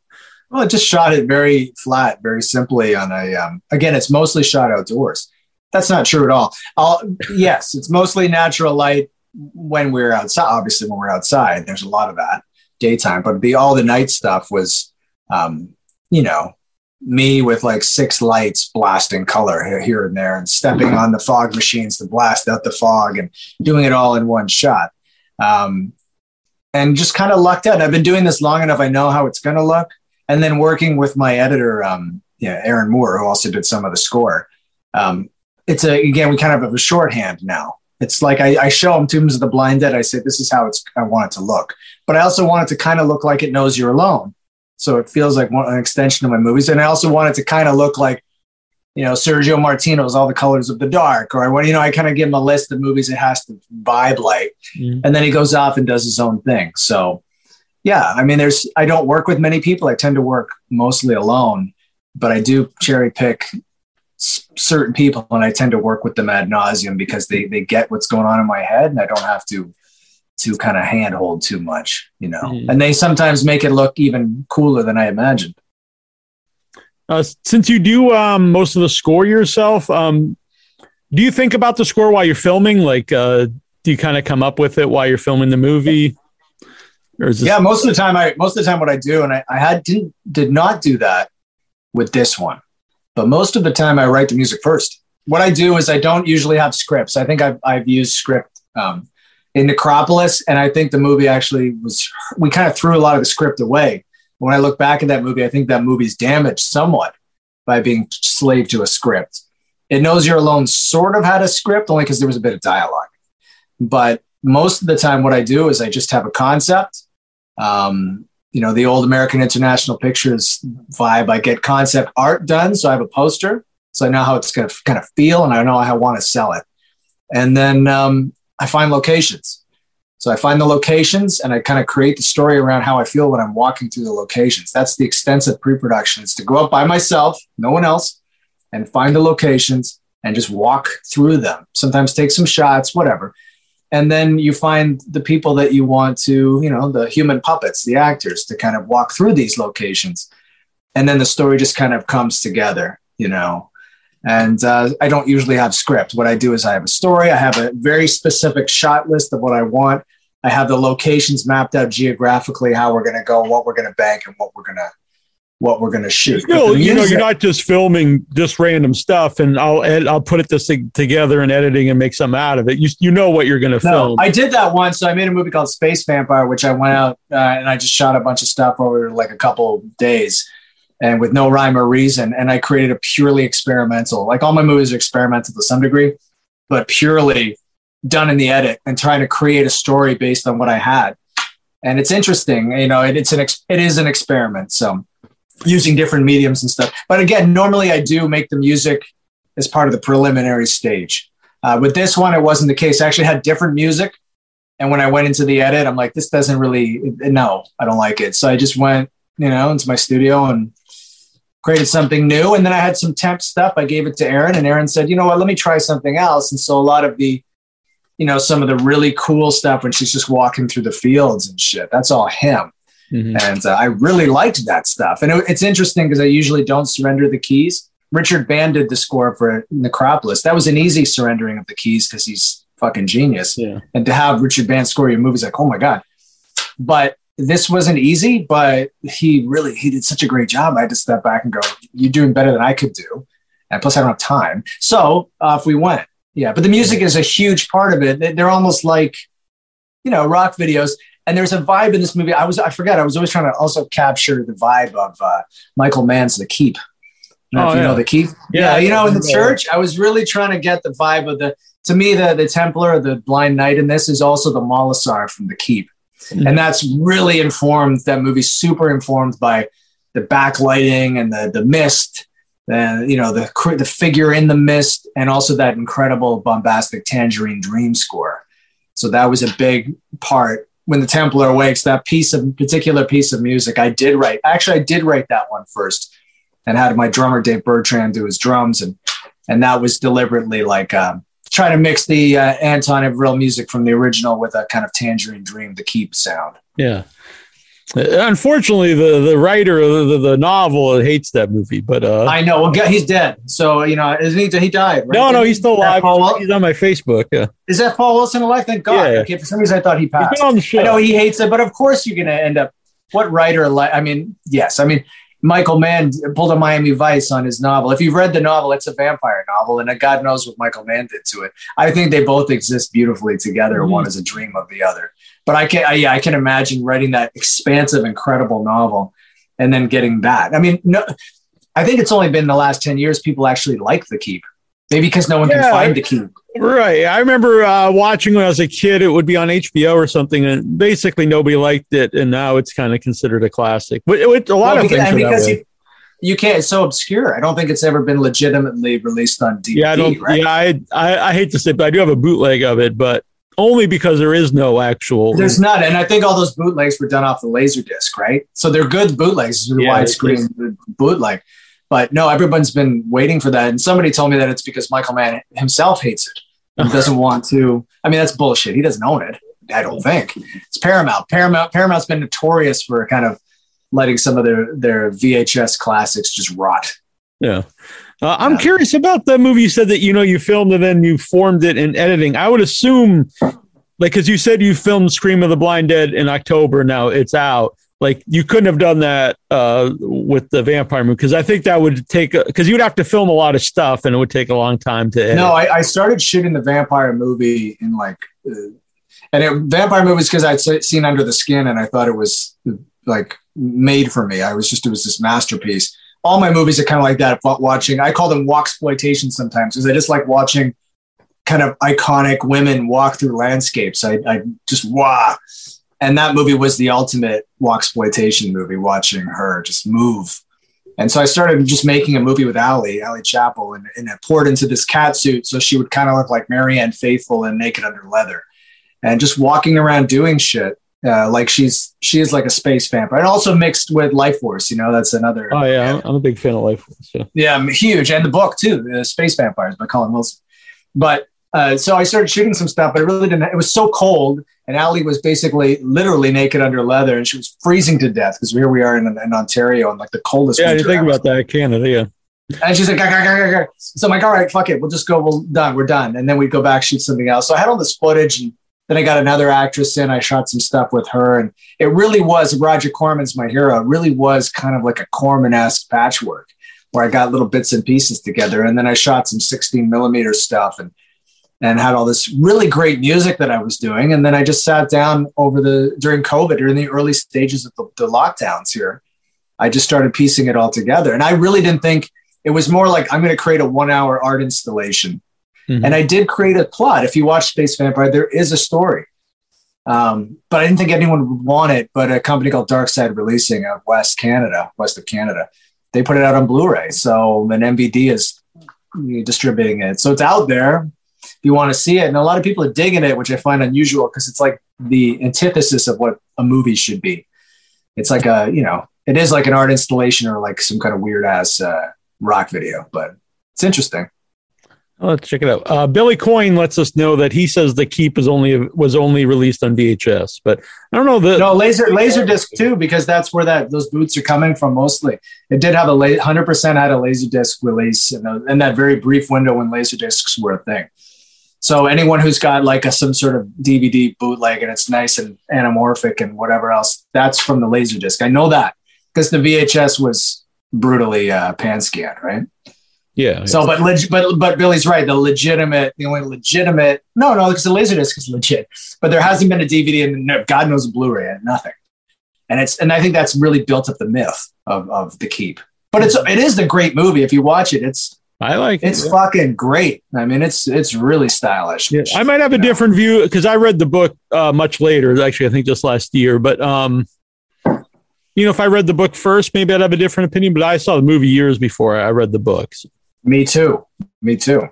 Well, I just shot it very flat, very simply on a. Um, again, it's mostly shot outdoors. That's not true at all. I'll, yes, it's mostly natural light when we're outside. Obviously, when we're outside, there's a lot of that daytime. But the all the night stuff was, um, you know, me with like six lights blasting color here, and there, and stepping on the fog machines to blast out the fog, and doing it all in one shot. Um, and just kind of lucked out. I've been doing this long enough. I know how it's going to look and then working with my editor, um, yeah, Aaron Moore, who also did some of the score. Um, it's a again, we kind of have a shorthand now. It's like I, I show him Tombs of the Blind Dead. I say this is how it's I want it to look, but I also want it to kind of look like it knows you're alone, so it feels like one, an extension of my movies. And I also want it to kind of look like, you know, Sergio Martino's All the Colors of the Dark, or I want you know I kind of give him a list of movies it has to vibe like mm-hmm. and then he goes off and does his own thing. So, yeah, I mean, there's I don't work with many people. I tend to work mostly alone, but I do cherry pick certain people, and I tend to work with them ad nauseum because they they get what's going on in my head, and I don't have to to kind of handhold too much, you know. Mm. And they sometimes make it look even cooler than I imagined. Uh, since you do um, most of the score yourself, um, do you think about the score while you're filming? Like, uh, do you kind of come up with it while you're filming the movie? Or is this, Yeah, most of the time, I most of the time what I do, and I, I had didn't did not do that with this one, but most of the time I write the music first. What I do is I don't usually have scripts. I think I've I've used script um, in Necropolis, and I think the movie actually was we kind of threw a lot of the script away. When I look back at that movie, I think that movie's damaged somewhat by being slave to a script. It knows you're alone sort of had a script only because there was a bit of dialogue, but most of the time what I do is I just have a concept um, you know, the old American International Pictures vibe. I get concept art done, so I have a poster, so I know how it's going to kind of feel, and I know how I want to sell it. And then um, I find locations. So I find the locations, and I kind of create the story around how I feel when I'm walking through the locations. That's the extensive pre-production. It's to go up by myself, no one else, and find the locations and just walk through them. Sometimes take some shots, whatever and then you find the people that you want to you know the human puppets the actors to kind of walk through these locations and then the story just kind of comes together you know and uh, i don't usually have script what i do is i have a story i have a very specific shot list of what i want i have the locations mapped out geographically how we're going to go what we're going to bank and what we're going to what we're going to shoot Still, the you know, you're not just filming just random stuff, and I'll ed- I'll put it this thing together in editing and make something out of it. You you know what you're going to No, film. I did that once. So I made a movie called Space Vampire, which I went out uh, and I just shot a bunch of stuff over like a couple days and with no rhyme or reason. And I created a purely experimental, like all my movies are experimental to some degree, but purely done in the edit and trying to create a story based on what I had. And it's interesting, you know, it, it's an, ex- it is an experiment. So using different mediums and stuff. But again, normally I do make the music as part of the preliminary stage. Uh, with this one, it wasn't the case. I actually had different music. And when I went into the edit, I'm like, this doesn't really, no, I don't like it. So I just went, you know, into my studio and created something new. And then I had some temp stuff. I gave it to Aaron, and Aaron said, you know what, let me try something else. And so a lot of the, you know, some of the really cool stuff when she's just walking through the fields and shit, that's all him. Mhm. And uh, I really liked that stuff. And it, it's interesting because I usually don't surrender the keys. Richard Band did the score for Necropolis. That was an easy surrendering of the keys because he's fucking genius. Yeah. And to have Richard Band score your movies, like, oh my God. but this wasn't easy, but he really he did such a great job. I had to step back and go, "You're doing better than I could do," and plus I don't have time. So off we went. Yeah, but the music is a huge part of it. They're almost like, you know, rock videos. And there's a vibe in this movie. I was I forgot. I was always trying to also capture the vibe of uh, Michael Mann's The Keep. Oh, if you yeah. know The Keep. Yeah, yeah you know, in the church, I was really trying to get the vibe of the. To me, the the Templar, the Blind Knight in this is also the Molasar from The Keep Mm-hmm. And that's really informed, that movie super informed by the backlighting and the, the mist, and you know, the, the figure in the mist, and also that incredible bombastic Tangerine Dream score. So that was a big part when the Templar awakes, that piece of particular piece of music I did write. Actually, I did write that one first and had my drummer Dave Bertrand do his drums. And, and that was deliberately like, um, try to mix the uh, Anton Abril music from the original with a kind of Tangerine Dream, the Keep sound. Yeah. Unfortunately, the, the writer of the, the novel hates that movie, but uh, I know. Well, he's dead, so you know, isn't he? He died. Right? No, no, he's still alive. He's on my Facebook. Yeah. Is that Paul Wilson alive? Thank God. Yeah. Okay, for some reason I thought he passed. He's been on the show. I know he hates it, but of course you're going to end up. What writer? Like, I mean, yes. I mean, Michael Mann pulled a Miami Vice on his novel. If you've read the novel, it's a vampire novel, and God knows what Michael Mann did to it. I think they both exist beautifully together. Mm-hmm. One is a dream of the other. But I can, I, yeah, I can imagine writing that expansive, incredible novel, and then getting that. I mean, no, I think it's only been the last ten years people actually like The Keep. Maybe because no one yeah, can find The Keep. Right. I remember uh, watching when I was a kid. It would be on HBO or something, and basically nobody liked it. And now it's kind of considered a classic. But it, a lot well, of because, things. because you, you, can't. It's so obscure. I don't think it's ever been legitimately released on DVD. Yeah, I don't. Right? Yeah, I, I, I hate to say, it, but I do have a bootleg of it, but only because there is no actual. There's not, and I think all those bootlegs were done off the laser disc, right? So they're good bootlegs, the yeah, widescreen bootleg. But no, everyone's been waiting for that. And somebody told me that it's because Michael Mann himself hates it. He doesn't want to. I mean, that's bullshit. He doesn't own it. I don't think it's Paramount. Paramount Paramount's been notorious for kind of letting some of their their VHS classics just rot. Yeah. Uh, I'm yeah. curious about the movie. You said that you know you filmed and then you formed it in editing. I would assume, like, because you said you filmed Scream of the Blind Dead in October. Now it's out like you couldn't have done that uh, with the vampire movie because I think that would take because you'd have to film a lot of stuff and it would take a long time to. Edit. No, I, I started shooting the vampire movie in like, uh, and it, vampire movies because I'd seen Under the Skin and I thought it was like made for me. I was just it was this masterpiece. All my movies are kind of like that. Watching, I call them walk exploitation sometimes because I just like watching kind of iconic women walk through landscapes. I, I just wow and that movie was the ultimate walk exploitation movie watching her just move. And so i started just making a movie with ali ali Chappell and, and it poured into this cat suit so she would kind of look like marianne Faithfull and naked under leather. And just walking around doing shit uh, like she's she is like a space vampire and also mixed with life force you know that's another oh yeah i'm a big fan of life force yeah, yeah I'm huge and the book too the space vampires by colin wilson. But uh, so I started shooting some stuff, but it really didn't. It was so cold, and Ali was basically literally naked under leather, and she was freezing to death because here we are in, in Ontario, and like the coldest. Yeah, you think about that, Canada, yeah. And she's like, gah, gah, gah, so I'm like, all right, fuck it, we'll just go, we're done, we're done, and then we'd go back shoot something else. So I had all this footage, and then I got another actress in. I shot some stuff with her, and it really was Roger Corman's my hero. It really was kind of like a Corman esque patchwork, where I got little bits and pieces together, and then I shot some 16 millimeter stuff, and and had all this really great music that I was doing. And then I just sat down over the during COVID, during the early stages of the, the lockdowns here. I just started piecing it all together. And I really didn't think it was more like I'm going to create a one hour art installation. Mm-hmm. And I did create a plot. If you watch Space Vampire, there is a story. Um, but I didn't think anyone would want it. But a company called Dark Side Releasing out West Canada, west of Canada, they put it out on Blu-ray. So an MVD is distributing it. So it's out there you want to see it. And a lot of people are digging it, which I find unusual because it's like the antithesis of what a movie should be. It's like a, you know, it is like an art installation or like some kind of weird ass uh, rock video, but it's interesting. let's check it out. Uh, Billy Coyne lets us know that he says the Keep is only was only released on VHS, but I don't know the no laser laser disc too because that's where that those boots are coming from mostly. It did have a hundred percent had a laser disc release in, a, in that very brief window when laser discs were a thing. So anyone who's got like a some sort of DVD bootleg and it's nice and anamorphic and whatever else, that's from the Laserdisc. I know that because the VHS was brutally uh, pan scanned, right? Yeah. So, but leg- but but Billy's right. The legitimate, the only legitimate, no, no, because the Laserdisc is legit, but there hasn't been a DVD and God knows a Blu-ray, and nothing. And it's and I think that's really built up the myth of of the Keep. But it's it is a great movie if you watch it. It's I like it's it. fucking great. I mean, it's it's really stylish. Yeah, I might have a know? different view because I read the book uh, much later. Actually, I think just last year. But um, you know, if I read the book first, maybe I'd have a different opinion. But I saw the movie years before I read the books. Me too. Me too.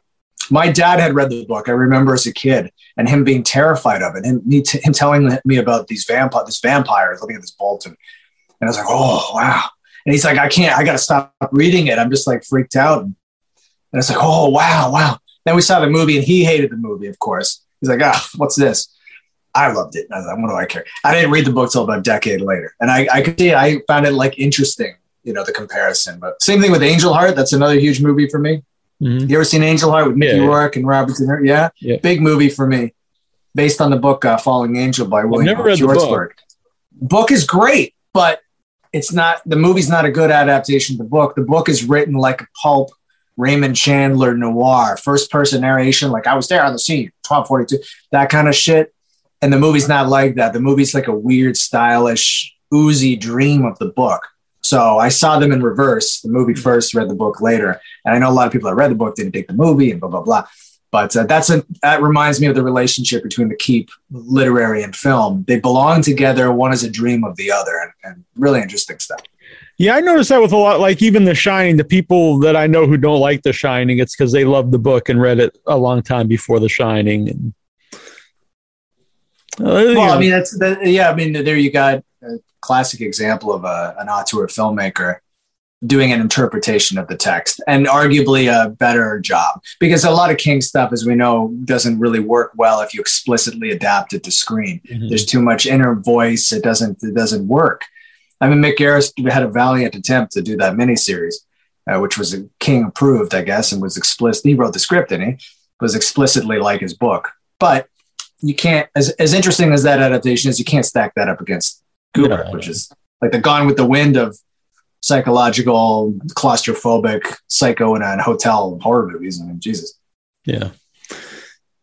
My dad had read the book. I remember as a kid, and him being terrified of it, and me t- him telling me about these vampire, this vampire, looking at this Bolton, and I was like, "Oh wow!" And he's like, "I can't. I got to stop reading it. I'm just like freaked out." And it's like, "Oh wow, wow." Then we saw the movie, and he hated the movie. Of course, he's like, "Ah, what's this?" I loved it. I was like, "What do I care?" I didn't read the book till about a decade later, and I, I could see. I found it like interesting, you know, the comparison. But same thing with Angel Heart. That's another huge movie for me. Mhm. You ever seen Angel Heart with Mickey Yeah, yeah. Rourke and Robert De Niro? Yeah? Yeah. big movie for me, based on the book uh, "Falling Angel" by William the book. Book is great, but it's not. The movie's not a good adaptation of the book. The book is written like a pulp Raymond Chandler noir, first person narration. Like I was there on the scene, twelve forty two, that kind of shit. And the movie's not like that. The movie's like a weird, stylish, oozy dream of the book. So I saw them in reverse. The movie first, read the book later. And I know a lot of people that read the book didn't take the movie and blah blah blah. But uh, that's a that reminds me of the relationship between the keep literary and film. They belong together. One is a dream of the other, and, and really interesting stuff. Yeah, I noticed that with a lot, like even The Shining. The people that I know who don't like The Shining, it's because they love the book and read it a long time before The Shining. And uh, Well, know, I mean, that's the, yeah. I mean, there you got a classic example of a, an auteur filmmaker doing an interpretation of the text and arguably a better job because a lot of King stuff, as we know, doesn't really work well if you explicitly adapt it to screen. Mhm. There's too much inner voice. It doesn't. It doesn't work. I mean, Mick Garris had a valiant attempt to do that miniseries, uh, which was King approved, I guess, and was explicit. He wrote the script and he was explicitly like his book, but you can't. As as interesting as that adaptation is, you can't stack that up against Kubrick, which is like the Gone with the Wind of psychological, claustrophobic, psycho in a hotel horror movies. I mean, Jesus. Yeah.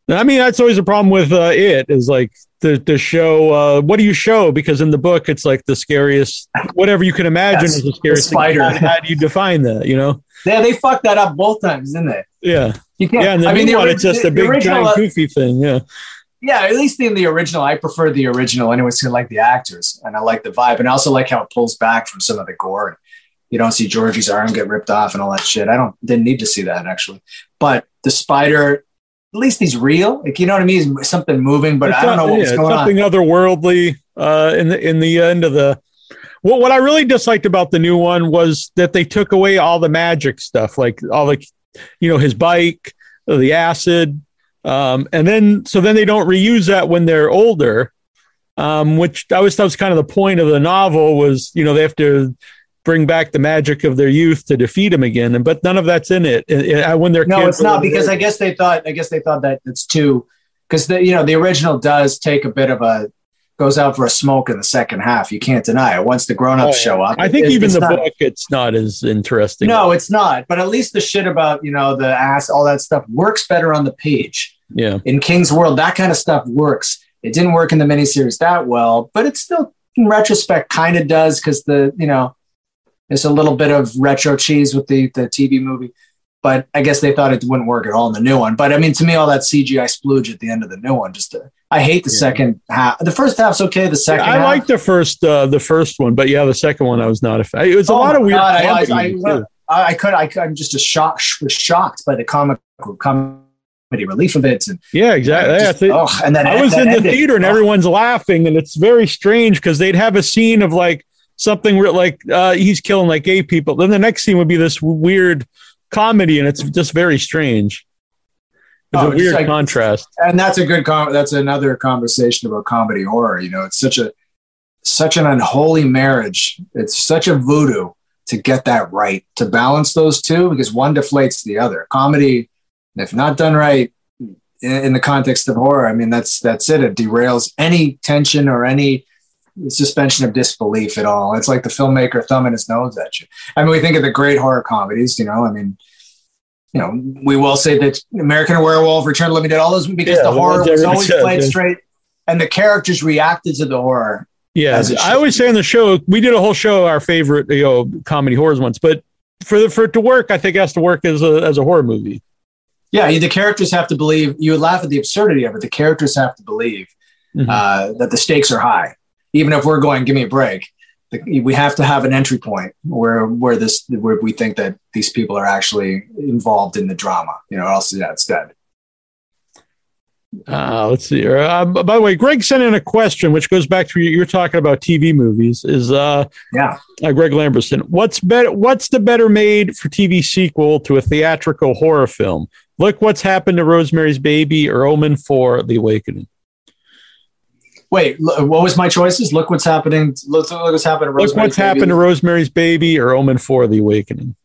I mean, that's always a problem with uh, it is like the, the show. Uh, what do you show? Because in the book, it's like the scariest, whatever you can imagine is the scariest the spider. How, do you define that? You know? Yeah, they fucked that up both times, didn't they? Yeah. You can't. Yeah. And I mean, the it's just the- a big, original, giant, uh, goofy thing. Yeah. yeah, at least in the original, I prefer the original anyway. So I like the actors and I like the vibe, and I also like how it pulls back from some of the gore. You don't see Georgie's arm get ripped off and all that shit. I don't didn't need to see that actually, but the spider, at least he's real. Like you know what I mean? It's something moving, but It's I don't know what's yeah, going something on. Something otherworldly uh, in the in the end of the. What what I really disliked about the new one was that they took away all the magic stuff, like all the, you know, his bike, the acid, um, and then so then they don't reuse that when they're older, um, which I always thought was kind of the point of the novel was you know they have to bring back the magic of their youth to defeat him again, and but none of that's in it. And- and when they're No, it's not because I guess they thought. I guess they thought that it's too because the you know the original does take a bit of a goes out for a smoke in the second half. You can't deny it. Once the grown ups Oh, show up, I think it- even the not- book, it's not as interesting. No, it's not. But at least the shit about you know the ass, all that stuff works better on the page. yeah. In King's World, that kind of stuff works. It didn't work in the miniseries that well, but it still, in retrospect, kind of does because the you know there's a little bit of retro cheese with the the TV movie. But I guess they thought it wouldn't work at all in the new one. But I mean, to me, all that CGI splooge at the end of the new one, just uh, I hate the Yeah. second half. The first half's okay. The second, I half, like the first uh, the first one, but yeah, the second one I was not a fan. It was a Oh lot of weird. God, I- I- I-. I, could. I could. I'm just a shock. Was shocked by the comic comedy relief of it. And yeah, exactly. just- it. oh, and then I was in the ending. theater and Oh. everyone's laughing, and it's very strange because they'd have a scene of like something where like uh, he's killing like gay people. Then the next scene would be this weird comedy, and it's just very strange. It's Oh, a it's weird like- contrast. and that's a good com- that's another conversation about comedy horror you know it's such a such an unholy marriage it's such a voodoo to get that right to balance those two because one deflates the other comedy if not done right in, in the context of horror, I mean, that's that's it. It derails any tension or any suspension of disbelief at all. It's like the filmmaker thumbing his nose at you. I mean, we think of the great horror comedies, you know, I mean, you know, we will say that American Werewolf, Return of the Living Dead, all those because yeah, the horror was always played yeah. straight and the characters reacted to the horror. Yeah, I always say on the show, we did a whole show, our favorite, you know, comedy horrors once, but for the, for it to work, I think it has to work as a, as a horror movie. Yeah, the characters have to believe. You would laugh at the absurdity of it. The characters have to believe mm-hmm. uh, that the stakes are high even if we're going, give me a break. We have to have an entry point where where this where we think that these people are actually involved in the drama, you know, or else yeah, it's dead. Uh, let's see. Uh, by the way, Greg sent in a question, which goes back to you. You're talking about TV movies. Is uh, yeah, uh, Greg Lamberson. What's better? What's the better made for TV sequel to a theatrical horror film? Look what's happened to Rosemary's Baby or Omen for The Awakening. Wait, what was my choices? Look what's happening. Look, look what's happened to Rosemary's Look what's Baby. happened to Rosemary's Baby or Omen 4 The Awakening.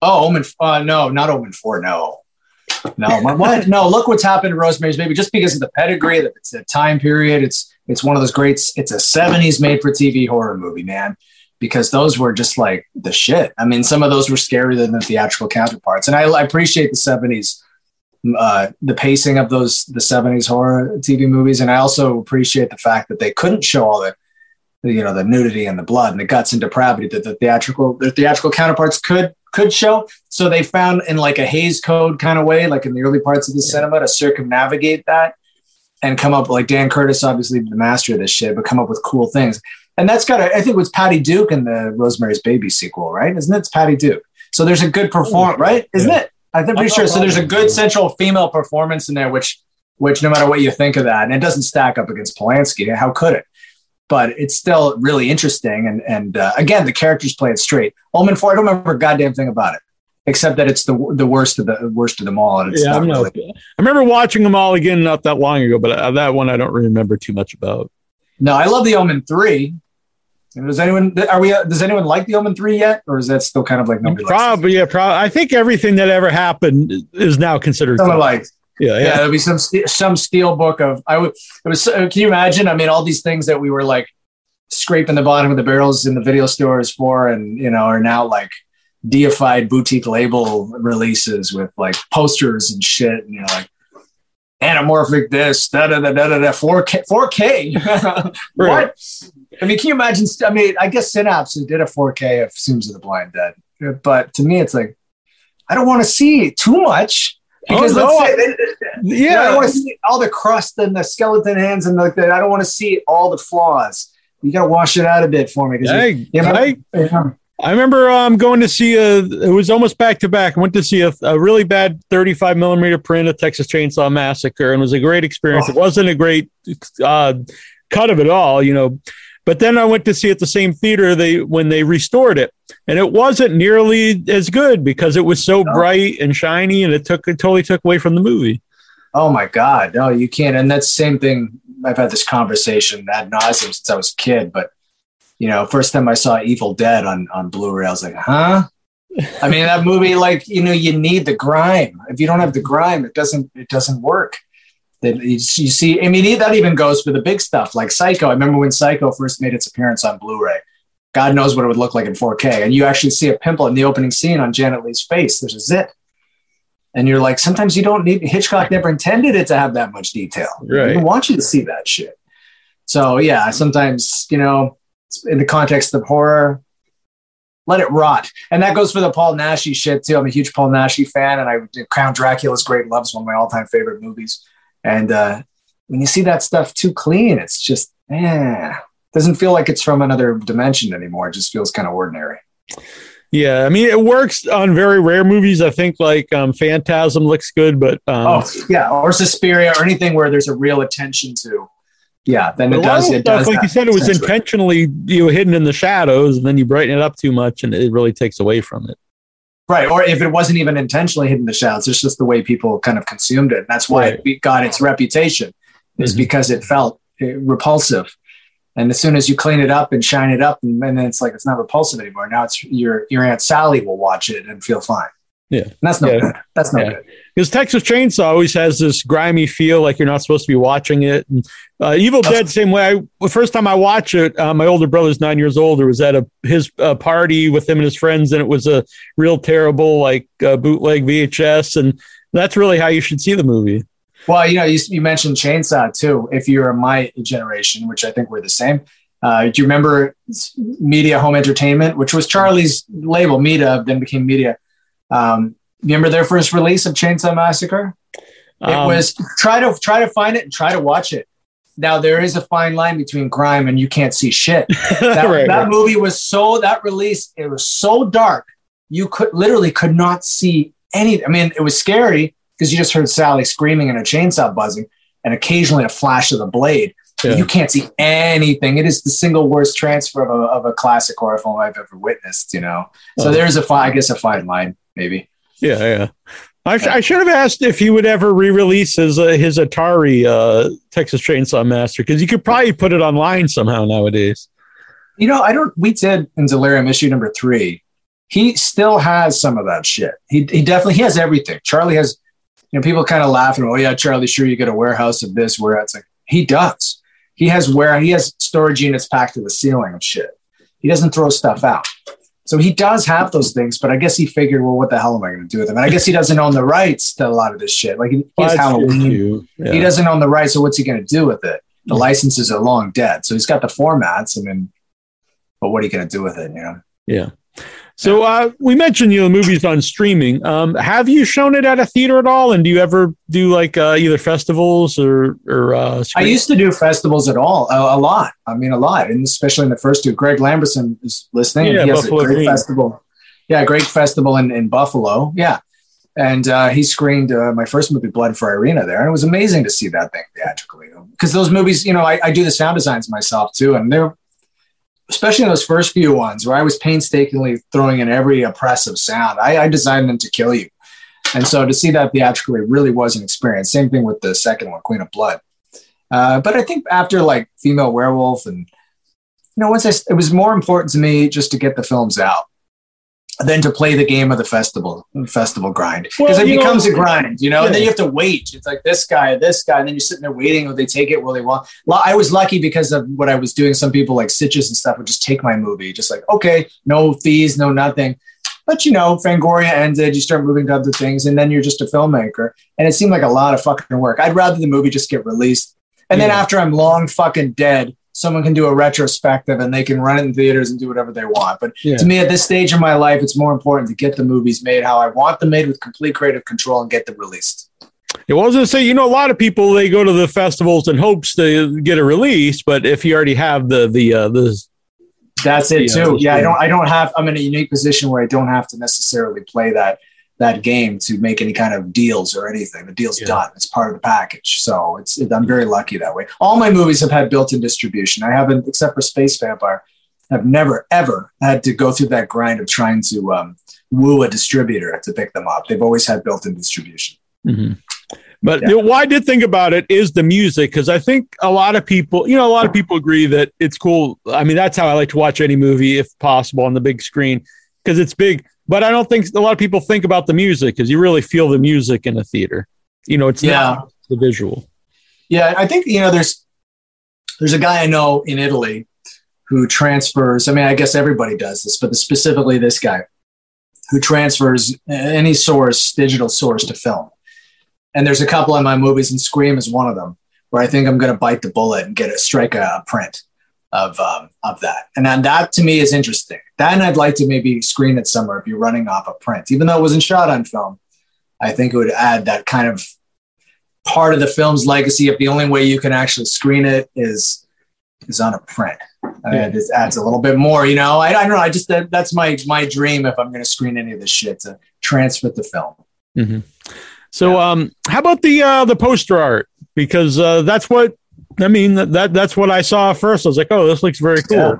Oh, Omen. Uh, no, not Omen 4. No. No, what? No, look what's happened to Rosemary's Baby. Just because of the pedigree, it's a time period. It's it's one of those greats. It's a '70s made-for-TV horror movie, man. Because those were just like the shit. I mean, some of those were scarier than the theatrical counterparts, and I, I appreciate the '70s uh, the pacing of those the 70s horror TV movies, and I also appreciate the fact that they couldn't show all the, the you know the nudity and the blood and the guts and depravity that the theatrical their theatrical counterparts could could show. So they found in like a Hays Code kind of way, like in the early parts of the yeah. cinema, to circumnavigate that and come up like Dan Curtis, obviously the master of this shit, but come up with cool things. And that's got I think it was Patty Duke in the Rosemary's Baby sequel, right? Isn't it? It's Patty Duke. So there's a good performance, right? Isn't yeah. it? I'm pretty sure. So there's a good central female performance in there, which which no matter what you think of that, and it doesn't stack up against Polanski. How could it? But it's still really interesting. And and uh, again, the characters play it straight. Omen Four, I don't remember a goddamn thing about it, except that it's the the worst of the worst of them all. And it's yeah, not really. I remember watching them all again not that long ago, but uh, that one I don't remember too much about. No, I love the Omen Three. Does anyone are we? Uh, does anyone like the Omen three yet, or is that still kind of like nobody? Probably, yeah. Probably. I think everything that ever happened is now considered. Some like, yeah, yeah. yeah there'll be some some steel book of. I would. It was. Uh, can you imagine? I mean, all these things that we were like scraping the bottom of the barrels in the video stores for, and you know, are now like deified boutique label releases with like posters and shit, and you know, like anamorphic this, da da da da da, 4K, 4K. what? I mean, can you imagine? I mean, I guess Synapse did a 4K of Sins of the Blind Dead, but to me, it's like I don't want to see too much because oh, no. say, yeah, I don't want to see all the crust and the skeleton hands and like that. I don't want to see all the flaws. You got to wash it out a bit for me. Hey, you know, I, I remember um, going to see a. It was almost back to back. I went to see a, a, really bad 35 millimeter print of Texas Chainsaw Massacre, and it was a great experience. Oh. It wasn't a great uh, cut of it all, you know. But then I went to see at the same theater they when they restored it, and it wasn't nearly as good because it was so no. bright and shiny, and it took it totally took away from the movie. Oh my god, no, you can't. And that's the same thing. I've had this conversation ad nauseum since I was a kid, but you know, first time I saw Evil Dead on on Blu-ray, I was like, huh? I mean, that movie, like, you know, you need the grime. If you don't have the grime, it doesn't it doesn't work that you, see. I mean, that even goes for the big stuff like Psycho. I remember when Psycho first made its appearance on Blu-ray. God knows what it would look like in 4K, and you actually see a pimple in the opening scene on Janet Leigh's face. There's a zit, and you're like, sometimes you don't need. Hitchcock never intended it to have that much detail. Right. He want you to see that shit. So yeah, sometimes you know, in the context of horror, let it rot. And that goes for the Paul Naschy shit too. I'm a huge Paul Naschy fan, and I Count Dracula's Great Love is one of my all-time favorite movies. And uh, when you see that stuff too clean, it's just, eh, doesn't feel like it's from another dimension anymore. It just feels kind of ordinary. Yeah, I mean, it works on very rare movies. I think like um, Phantasm looks good, but um, oh yeah, or Suspiria or anything where there's a real attention to. Yeah, then it does. It stuff, does. Like you said, it was intentionally you know, hidden in the shadows, and then you brighten it up too much, and it really takes away from it. Right. Or if it wasn't even intentionally hidden the shadows, it's just the way people kind of consumed it. That's why right. it got its reputation, is mm-hmm. because it felt eh, repulsive. And as soon as you clean it up and shine it up, and, and then it's like it's not repulsive anymore. Now it's your your aunt Sally will watch it and feel fine. Yeah, and that's not yeah. good. That's not Yeah. good. because Texas Chainsaw always has this grimy feel, like you're not supposed to be watching it. And uh, Evil Dead, same way. I, the first time I watched it, uh, my older brother's nine years older. Was at a his uh, party with him and his friends, and it was a real terrible like uh, bootleg VHS, and that's really how you should see the movie. Well, you know, you, you mentioned Chainsaw too. If you're my generation, which I think we're the same, uh, do you remember Media Home Entertainment, which was Charlie's label, Meda, then became Media? Um, remember their first release of Chainsaw Massacre? It Um, was try to try to find it and try to watch it. Now there is a fine line between crime and you can't see shit. That, Right, that right. movie was so that release it was so dark you could literally could not see any. I mean, it was scary because you just heard Sally screaming and a chainsaw buzzing, and occasionally a flash of the blade. Yeah. You can't see anything. It is the single worst transfer of a, of a classic horror film I've ever witnessed. You know, so Oh. there's a I guess a fine line maybe. Yeah, yeah. I, I should have asked if he would ever re-release his uh, his Atari uh, Texas Chainsaw Master because you could probably put it online somehow nowadays. You know, I don't. We did in Delirium issue number three. He still has some of that shit. He he definitely he has everything. Charlie has. You know, people kind of laughing. Oh yeah, Charlie, sure you get a warehouse of this where it's Like he does. He has where he has storage units packed to the ceiling of shit. He doesn't throw stuff out. So he does have those things, but I guess he figured, well, what the hell am I going to do with them? And I guess he doesn't own the rights to a lot of this shit. Like he, has Well, that's true, Halloween. too. He doesn't own the rights, so what's he going to do with it? The licenses are long dead, so he's got the formats, I mean, but what are you going to do with it? You know, Yeah. So uh, we mentioned you know movies on streaming. Um, have you shown it at a theater at all? And do you ever do like uh, either festivals or or uh, I used to do festivals at all a, a lot. I mean, a lot, and especially in the first two. Greg Lamberson is listening. Yeah, he has Buffalo a great Green. festival. Yeah, great festival in, in Buffalo. Yeah, and uh, he screened uh, my first movie, Blood for Irina, there, and it was amazing to see that thing theatrically. Because those movies, you know, I, I do the sound designs myself too, and they're especially in those first few ones where I was painstakingly throwing in every oppressive sound. I, I designed them to kill you. And so to see that theatrically really was an experience. Same thing with the second one, Queen of Blood. Uh, but I think after like Female Werewolf and, you know, once I, it was more important to me just to get the films out than to play the game of the festival, festival grind. Because Well, it you know- becomes a grind, you know, and then you have to wait. It's like this guy, this guy, and then you're sitting there waiting. Will they take it? Will they want? Well, I was lucky because of what I was doing. Some people like Sitges and stuff would just take my movie, just like, okay, no fees, no nothing. But you know, Fangoria ended, you start moving to other things, and then you're just a filmmaker. And it seemed like a lot of fucking work. I'd rather the movie just get released. And then after I'm long fucking dead, someone can do a retrospective and they can run it in theaters and do whatever they want. But Yeah. to me, at this stage of my life, it's more important to get the movies made how I want them made with complete creative control and get them released. It wasn't to say, you know, a lot of people they go to the festivals in hopes to get a release, but if you already have the the uh, the That's it too. Yeah, I don't. I don't have. I'm in a unique position where I don't have to necessarily play that that game to make any kind of deals or anything. The deal's Yeah. done. It's part of the package. So it's. It, I'm very lucky that way. All my movies have had built-in distribution. I haven't, except for Space Vampire. I've never ever had to go through that grind of trying to um, woo a distributor to pick them up. They've always had built-in distribution. Mhm. But Yeah. why I did think about it is the music because I think a lot of people, you know, a lot of people agree that it's cool. I mean, that's how I like to watch any movie if possible on the big screen because it's big. But I don't think a lot of people think about the music because you really feel the music in a theater. You know, it's Yeah. not the visual. Yeah, I think you know there's there's a guy I know in Italy who transfers. I mean, I guess everybody does this, but specifically this guy who transfers any source, digital source, to film. And there's a couple of my movies, and Scream is one of them, where I think I'm going to bite the bullet and get a strike a, a print of um, of that. And then that to me is interesting. Then I'd like to maybe screen it somewhere if you're running off a print, even though it wasn't shot on film. I think it would add that kind of part of the film's legacy if the only way you can actually screen it is is on a print. Uh, Yeah. It adds a little bit more, you know. I, I don't know. I just that, that's my my dream if I'm going to screen any of this shit to transfer the film. hmm So, um, how about the uh, the poster art? Because uh, that's what I mean. That, that that's what I saw first. I was like, oh, this looks very cool. Yeah.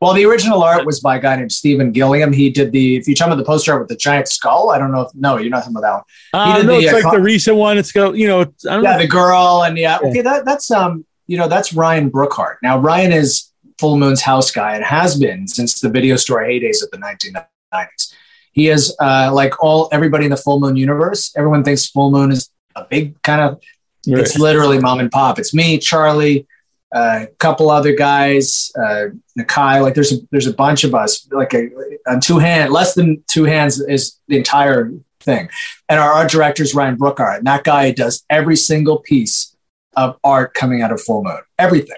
Well, the original art was by a guy named Stephen Gilliam. He did the if you talk about the poster art with the giant skull. I don't know if no, you're not talking about that one. Uh, did no, the, it's uh, like co- the recent one. It's got you know, I don't Yeah, know. the girl and yeah. Yeah. Okay, that that's um, you know, that's Ryan Brookhart. Now Ryan is Full Moon's house guy and has been since the video store heydays of the 1990s. He is uh, like all everybody in the Full Moon universe. Everyone thinks Full Moon is a big kind of. Right. It's literally mom and pop. It's me, Charlie, a couple other guys, uh, Nakai. Like there's a, there's a bunch of us. Like a, on two hand, less than two hands is the entire thing. And our art director is Ryan Brookhart, and that guy does every single piece of art coming out of Full Moon, everything.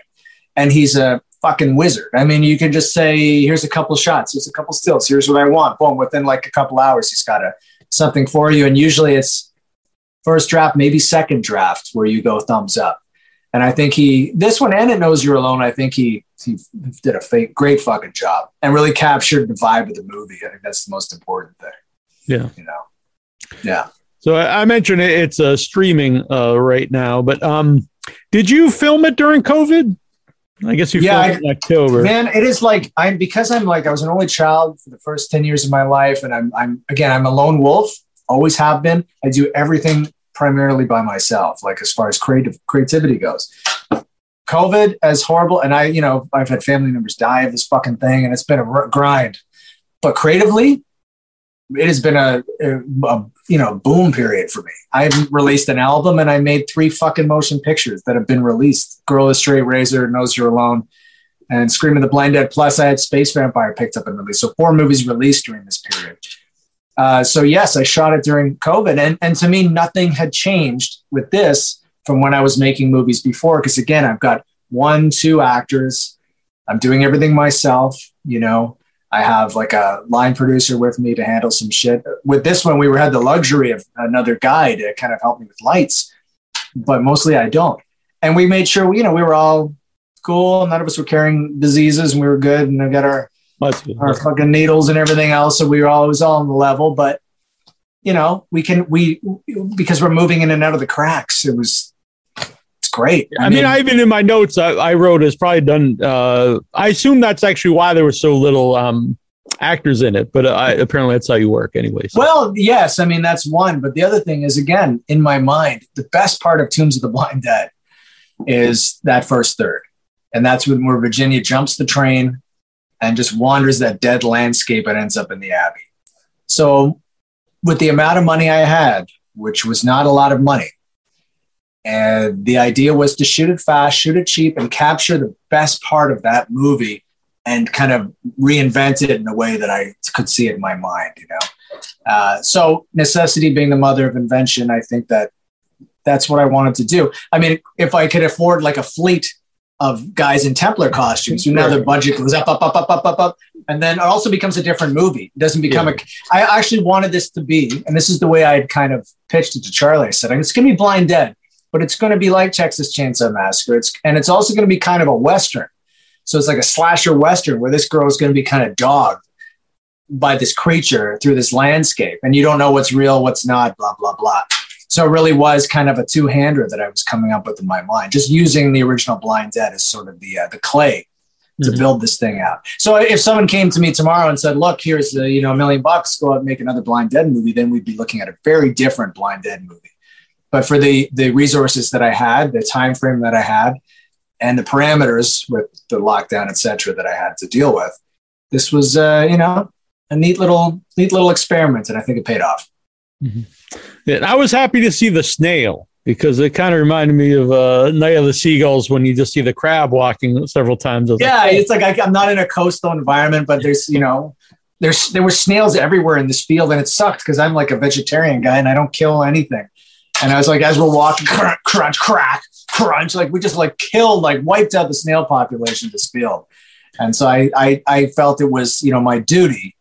And he's a fucking wizard. I mean, you can just say, "Here's a couple shots. Here's a couple stills. Here's what I want." Boom! Within like a couple hours, he's got a something for you. And usually, it's first draft, maybe second draft, where you go thumbs up. And I think he, this one and it knows you're alone. I think he he did a fake, great fucking job and really captured the vibe of the movie. I think that's the most important thing. Yeah. You know. Yeah. So I I mentioned it, it's uh, streaming uh, right now, but um, did you film it during COVID? I guess you Yeah, filmed it in October. Man, it is like I'm because I'm like I was an only child for the first 10 years of my life. And I'm I'm again, I'm a lone wolf, always have been. I do everything primarily by myself, like as far as creative creativity goes. COVID as horrible, and I, you know, I've had family members die of this fucking thing, and it's been a grind. But creatively, it has been a, a, you know boom period for me. I've released an album, and I made three fucking motion pictures that have been released: "Girl is Straight Razor," "Knows You're Alone," and "Scream of the Blind Dead." Plus, I had Space Vampire picked up and released. So four movies released during this period. Uh, so yes, I shot it during COVID, and and to me, nothing had changed with this from when I was making movies before. Because again, I've got one, two actors. I'm doing everything myself. You know, I have like a line producer with me to handle some shit. With this one, we were had the luxury of another guy to kind of help me with lights, but mostly I don't. And we made sure, you know, we were all cool. None of us were carrying diseases, and we were good. And I got our. Our fucking needles and everything else. So we were always all on the level, but you know, we can, we, because we're moving in and out of the cracks, it was, it's great. I mean, I even in my notes I, I wrote it's probably done. Uh, I assume that's actually why there was so little um, actors in it, but I, apparently that's how you work anyway. So. well, yes, I mean, that's one. But the other thing is, again, in my mind, the best part of Tombs of the Blind Dead is that first third. And that's when where Virginia jumps the train and just wanders that dead landscape and ends up in the Abbey. So, with the amount of money I had, which was not a lot of money, and the idea was to shoot it fast, shoot it cheap, and capture the best part of that movie and kind of reinvent it in a way that I could see it in my mind, you know. Uh, so, necessity being the mother of invention, I think that that's what I wanted to do. I mean, if I could afford like a fleet of guys in Templar costumes, now their budget goes up, up, up, up, up, up, up, and then it also becomes a different movie. It doesn't become a. I actually wanted this to be, and this is the way I had kind of pitched it to Charlie. I said, "It's going to be Blind Dead, but it's going to be like Texas Chainsaw Massacre. It's and it's also going to be kind of a western. So it's like a slasher western where this girl is going to be kind of dogged by this creature through this landscape, and you don't know what's real, what's not, blah blah blah." So it really was kind of a two-hander that I was coming up with in my mind, just using the original Blind Dead as sort of the uh, the clay to Mhm. build this thing out. So if someone came to me tomorrow and said, "Look, here's the you know a million bucks, go out and make another Blind Dead movie," then we'd be looking at a very different Blind Dead movie. But for the the resources that I had, the time frame that I had, and the parameters with the lockdown, et cetera, that I had to deal with, this was uh, you know a neat little neat little experiment, and I think it paid off. Yeah, and I was happy to see the snail because it kind of reminded me of uh, Night of the Seagulls when you just see the crab walking several times. Was like, Yeah, it's like I, I'm not in a coastal environment, but there's you know there's there were snails everywhere in this field, and it sucked because I'm like a vegetarian guy and I don't kill anything. And I was like, as we're walking, crunch, crunch, crack, crunch, like we just like killed, like wiped out the snail population of this field. And so I, I I felt it was you know my duty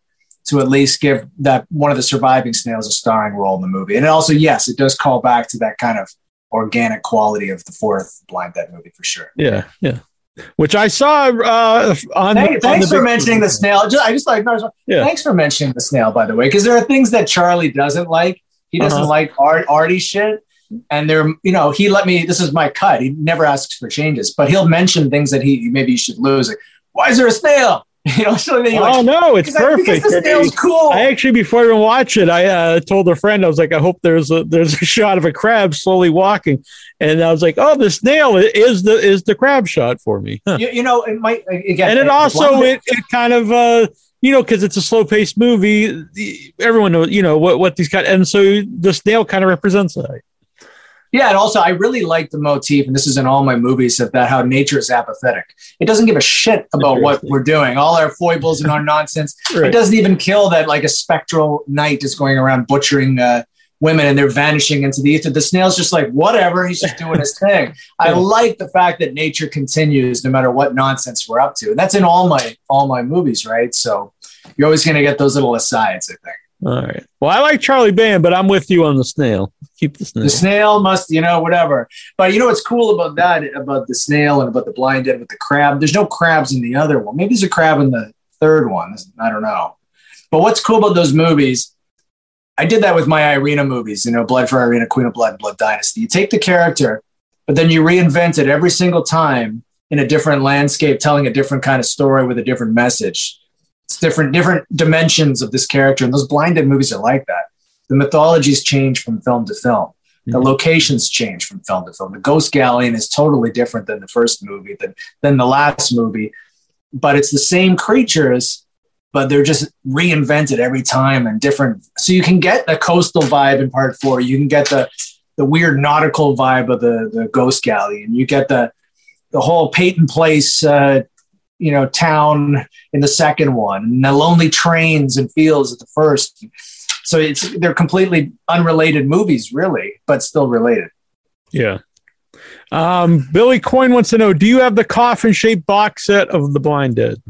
to at least give that one of the surviving snails a starring role in the movie. And also, yes, it does call back to that kind of organic quality of the fourth Blind Dead movie for sure. yeah, yeah. Which I saw uh, on. Thank- the, on thanks the for mentioning the snail. Just, I just like Yeah. thanks for mentioning the snail, by the way, because there are things that Charlie doesn't like. He doesn't Uh-huh. like art arty shit. And there, you know, he let me. This is my cut. He never asks for changes, but he'll mention things that he maybe you should lose. Like, why is there a snail? You know, so then you're oh like, no, it's I- perfect. the snail's cool. I actually, before I even watch it, I uh, told a friend I was like, I hope there's a there's a shot of a crab slowly walking, and I was like, oh, the snail is the is the crab shot for me, Huh. you, you know, it might again, and it also it, it kind of uh you know because it's a slow paced movie, everyone knows you know what what these kind, and so the snail kind of represents that. Yeah, and also I really like the motif, and this is in all my movies that how nature is apathetic. It doesn't give a shit about what we're doing, all our foibles and our nonsense. It doesn't even kill that like a spectral knight is going around butchering uh, women and they're vanishing into the ether. The snail's just like whatever, he's just doing his thing. I like the fact that nature continues no matter what nonsense we're up to, and that's in all my all my movies, right? So you're always going to get those little asides, I think. All right. Well, I like Charlie Band, but I'm with you on the snail. Keep the snail. The snail must, you know, whatever. But you know what's cool about that, about the snail and about the blind dead with the crab? There's no crabs in the other one. Maybe there's a crab in the third one. I don't know. But what's cool about those movies? I did that with my Irina movies, you know, Blood for Irina, Queen of Blood, Blood Dynasty. You take the character, but then you reinvent it every single time in a different landscape, telling a different kind of story with a different message. It's different, different dimensions of this character. And those Blind Dead movies are like that. The mythologies change from film to film. The Mhm. locations change from film to film. The Ghost Galleon is totally different than the first movie, than, than the last movie, but it's the same creatures, but they're just reinvented every time and different. So you can get the coastal vibe in part four. You can get the the weird nautical vibe of the the Ghost Galleon. You get the the whole Peyton Place, uh, you know, town in the second one, and the lonely trains and fields at the first. So it's they're completely unrelated movies, really, but still related. Yeah. Um, Billy Coyne wants to know: Do you have the coffin-shaped box set of The Blind Dead?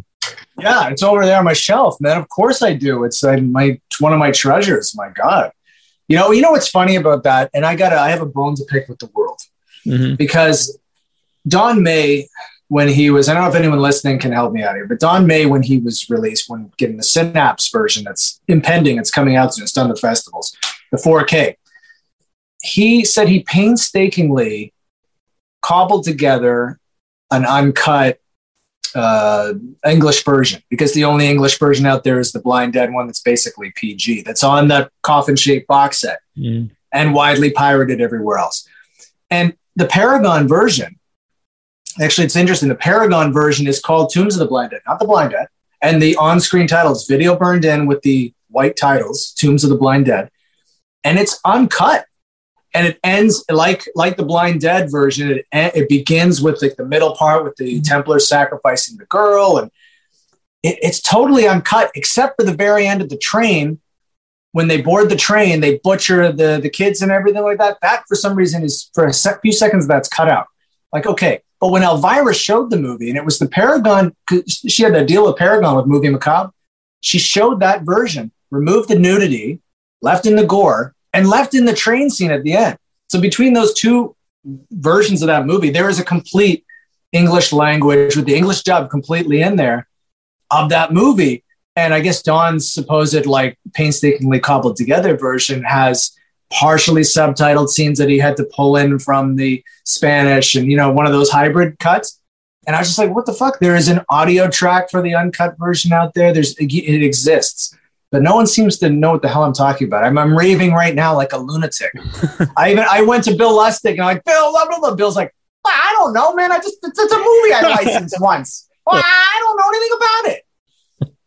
Yeah, it's over there on my shelf, man. Of course I do. It's uh, my it's one of my treasures. My God, you know, you know what's funny about that? And I gotta, I have a bone to pick with the world Mhm. because Don May, when he was, I don't know if anyone listening can help me out here, but Don May, when he was released, when getting the Synapse version that's impending, it's coming out soon, it's done the festivals, the 4K. He said he painstakingly cobbled together an uncut uh, English version because the only English version out there is the Blind Dead one that's basically PG. That's on the coffin shaped box set Mm. and widely pirated everywhere else. And the Paragon version, actually, it's interesting. The Paragon version is called Tombs of the Blind Dead, not the Blind Dead. And the on screen title is video burned in with the white titles, Tombs of the Blind Dead. And it's uncut. And it ends like like the Blind Dead version. It, it begins with like the middle part with the Templars sacrificing the girl, and it, it's totally uncut except for the very end of the train when they board the train, they butcher the the kids and everything like that. That for some reason is for a few seconds that's cut out. Like okay, but when Elvira showed the movie and it was the Paragon, she had a deal with Paragon with Movie Macabre. She showed that version, removed the nudity, left in the gore, and left in the train scene at the end. So between those two versions of that movie, there is a complete English language with the English dub completely in there of that movie. And I guess Don's supposed like painstakingly cobbled together version has partially subtitled scenes that he had to pull in from the Spanish and you know one of those hybrid cuts. And I was just like, what the fuck? There is an audio track for the uncut version out there. There's it exists, but no one seems to know what the hell I'm talking about. I'm, I'm raving right now like a lunatic. I even I went to Bill Lustig and I'm like, Bill, blah, blah, blah. Bill's like, I don't know, man. I just it's, it's a movie I licensed once. Well, I don't know anything about it.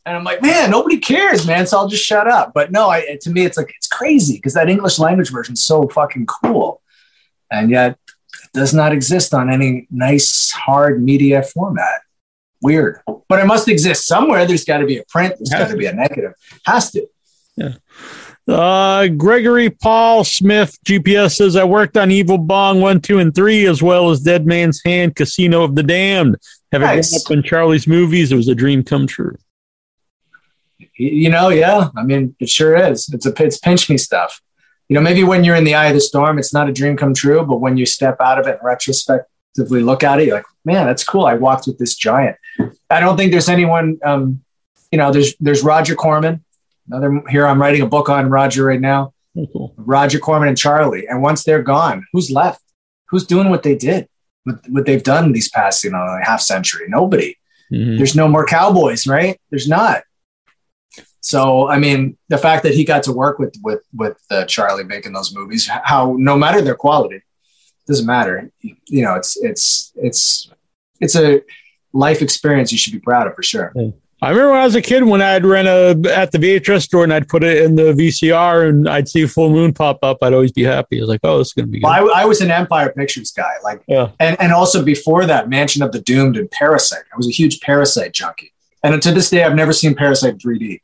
And I'm like, man, nobody cares, man. So I'll just shut up. But no, I, to me, it's like it's crazy because that English language version is so fucking cool, and yet it does not exist on any nice hard media format. Weird, but it must exist somewhere. There's got to be a print. There's got to be a negative. Has to. Yeah. Uh, Gregory Paul Smith GPS says I worked on Evil Bong one, two, and three, as well as Dead Man's Hand, Casino of the Damned. Having Nice. grown up in Charlie's movies, it was a dream come true. You know, yeah. I mean, it sure is. It's a it's pinch me stuff. You know, maybe when you're in the eye of the storm, it's not a dream come true. But when you step out of it and retrospectively look at it, you're like, man, that's cool. I walked with this giant. I don't think there's anyone. Um, you know, there's there's Roger Corman. Another here, I'm writing a book on Roger right now. Oh, cool. Roger Corman and Charlie. And once they're gone, who's left? Who's doing what they did? What, what they've done these past, you know, half century? Nobody. Mm-hmm. There's no more cowboys, right? There's not. So, I mean, the fact that he got to work with with with uh, Charlie making those movies, how no matter their quality, doesn't matter. You know, it's it's it's it's a life experience you should be proud of for sure. I remember when I was a kid when I'd rent a at the VHS store and I'd put it in the VCR and I'd see Full Moon pop up. I'd always be happy. I was like, "Oh, it's going to be." Good. Well, I, I, was an Empire Pictures guy, like, yeah, and and also before that, Mansion of the Doomed and Parasite. I was a huge Parasite junkie, and to this day, I've never seen Parasite 3D,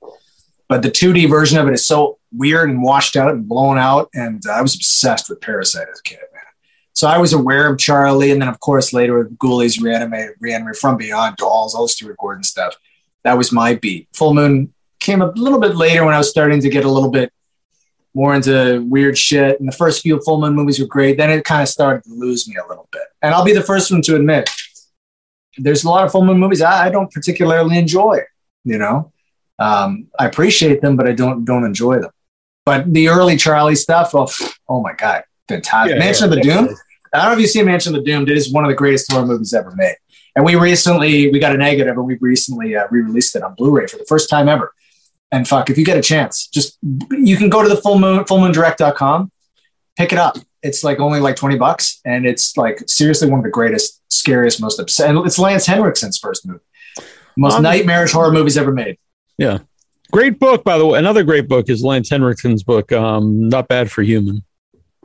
but the 2D version of it is so weird and washed out and blown out, and uh, I was obsessed with Parasite as a kid. man. So I was aware of Charlie, and then of course later with Ghoulies, Re-Animator, Reanimated from Beyond, Dolls, all the Stuart Gordon stuff. That was my beat. Full Moon came a little bit later when I was starting to get a little bit more into weird shit. And the first few Full Moon movies were great. Then it kind of started to lose me a little bit. And I'll be the first one to admit, there's a lot of Full Moon movies I, I don't particularly enjoy. You know, um, I appreciate them, but I don't don't enjoy them. But the early Charlie stuff, oh, oh my god, fantastic! Yeah, Mansion yeah, of the yeah. Doom. I don't know if you've seen Mansion of the Doomed. It is one of the greatest horror movies ever made. And we recently we got a negative, and we recently uh, re-released it on Blu-ray for the first time ever. And fuck, if you get a chance, just you can go to the full moon fullmoondirect.com, pick it up. It's like only like 20 bucks. And it's like seriously one of the greatest, scariest, most upset. And it's Lance Henriksen's first movie. Most um, nightmarish horror movies ever made. Yeah. Great book, by the way. Another great book is Lance Henriksen's book, um, Not Bad for Human.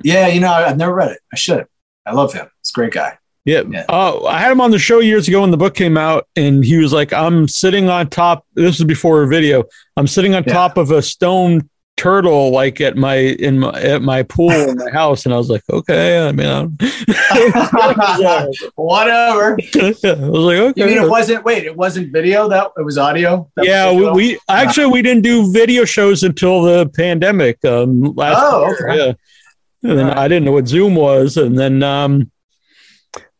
Yeah, you know, I've never read it. I should. I love him. He's a great guy. Yeah. yeah. Uh, I had him on the show years ago when the book came out, and he was like, I'm sitting on top. This was before a video. I'm sitting on yeah. top of a stone turtle like at my in my at my pool in my house and I was like okay I mean whatever. I was like okay you mean it wasn't wait it wasn't video that it was audio? That yeah was we, we, actually we didn't do video shows until the pandemic um last oh, year, okay. yeah. And then right. I didn't know what Zoom was and then um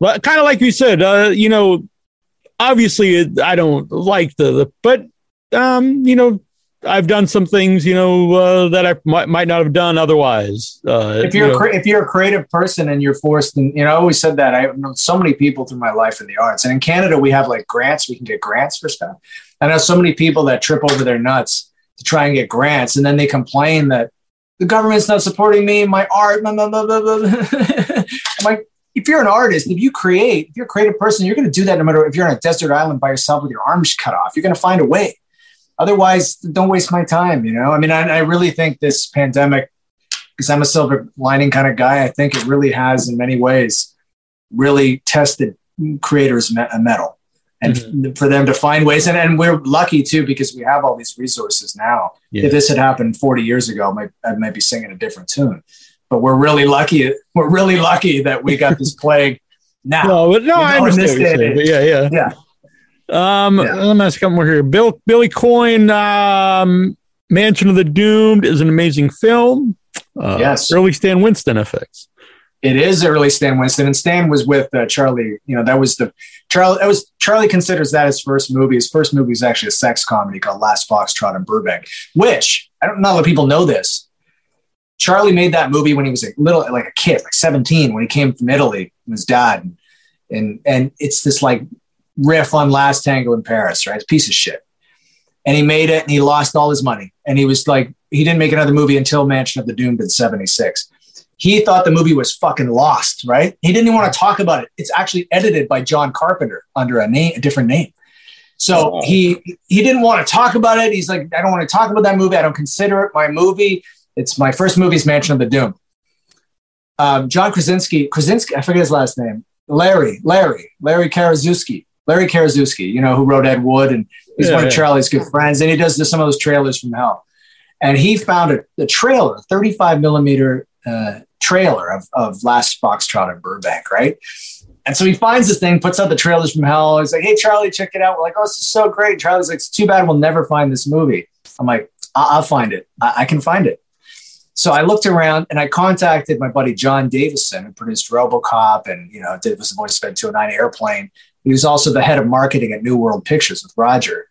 kind of like you said, uh, you know, obviously I don't like the, the but um, you know, I've done some things, you know, uh, that I might, might not have done otherwise. Uh, if you're you know. if you're a creative person and you're forced, and you know, I always said that I've known so many people through my life in the arts, and in Canada we have like grants. We can get grants for stuff. I know so many people that trip over their nuts to try and get grants, and then they complain that the government's not supporting me, my art. Blah, blah, blah, I'm like, if you're an artist, if you create, if you're a creative person, you're going to do that no matter if you're on a desert island by yourself with your arms cut off. You're going to find a way. Otherwise, don't waste my time. You know, I mean, I, I really think this pandemic, because I'm a silver lining kind of guy, I think it really has, in many ways, really tested creators' a metal. And mm-hmm. for them to find ways, and, and we're lucky too because we have all these resources now. Yeah. If this had happened 40 years ago, I might, I might be singing a different tune but we're really lucky. We're really lucky that we got this plague now. No, but no, I understand. Saying, yeah, yeah, yeah. Um, yeah. let me ask a couple more here. Bill Billy Coin, um, Mansion of the Doomed is an amazing film. Uh, yes, early Stan Winston effects. It is early Stan Winston, and Stan was with uh, Charlie. You know, that was the Charlie. That was Charlie considers that his first movie. His first movie is actually a sex comedy called Last Foxtrot in Burbank, which I don't know a lot of people know this. Charlie made that movie when he was a little, like a kid, like 17, when he came from Italy with his dad. And, and, and it's this like riff on Last Tango in Paris, right? It's a piece of shit. And he made it and he lost all his money. And he was like, he didn't make another movie until Mansion of the Doomed in 76. He thought the movie was fucking lost, right? He didn't even want to talk about it. It's actually edited by John Carpenter under a name, a different name. So he he didn't want to talk about it. He's like, I don't want to talk about that movie. I don't consider it my movie. It's my first movie's Mansion of the Doom. Um, John Krasinski, Krasinski, I forget his last name. Larry, Larry, Larry Karaszewski, Larry Karaszewski, you know, who wrote Ed Wood and he's yeah, one of Charlie's good friends. And he does some of those trailers from hell. And he found a, a trailer, 35 millimeter uh, trailer of, of Last Foxtrot in Burbank, right? And so he finds this thing, puts out the trailers from hell. He's like, hey, Charlie, check it out. We're like, oh, this is so great. Charlie's like, it's too bad we'll never find this movie. I'm like, I- will find it. I-, I can find it. So I looked around and I contacted my buddy Jon Davison, who produced RoboCop and you know did was the voice of 209 Airplane. He was also the head of marketing at New World Pictures with Roger,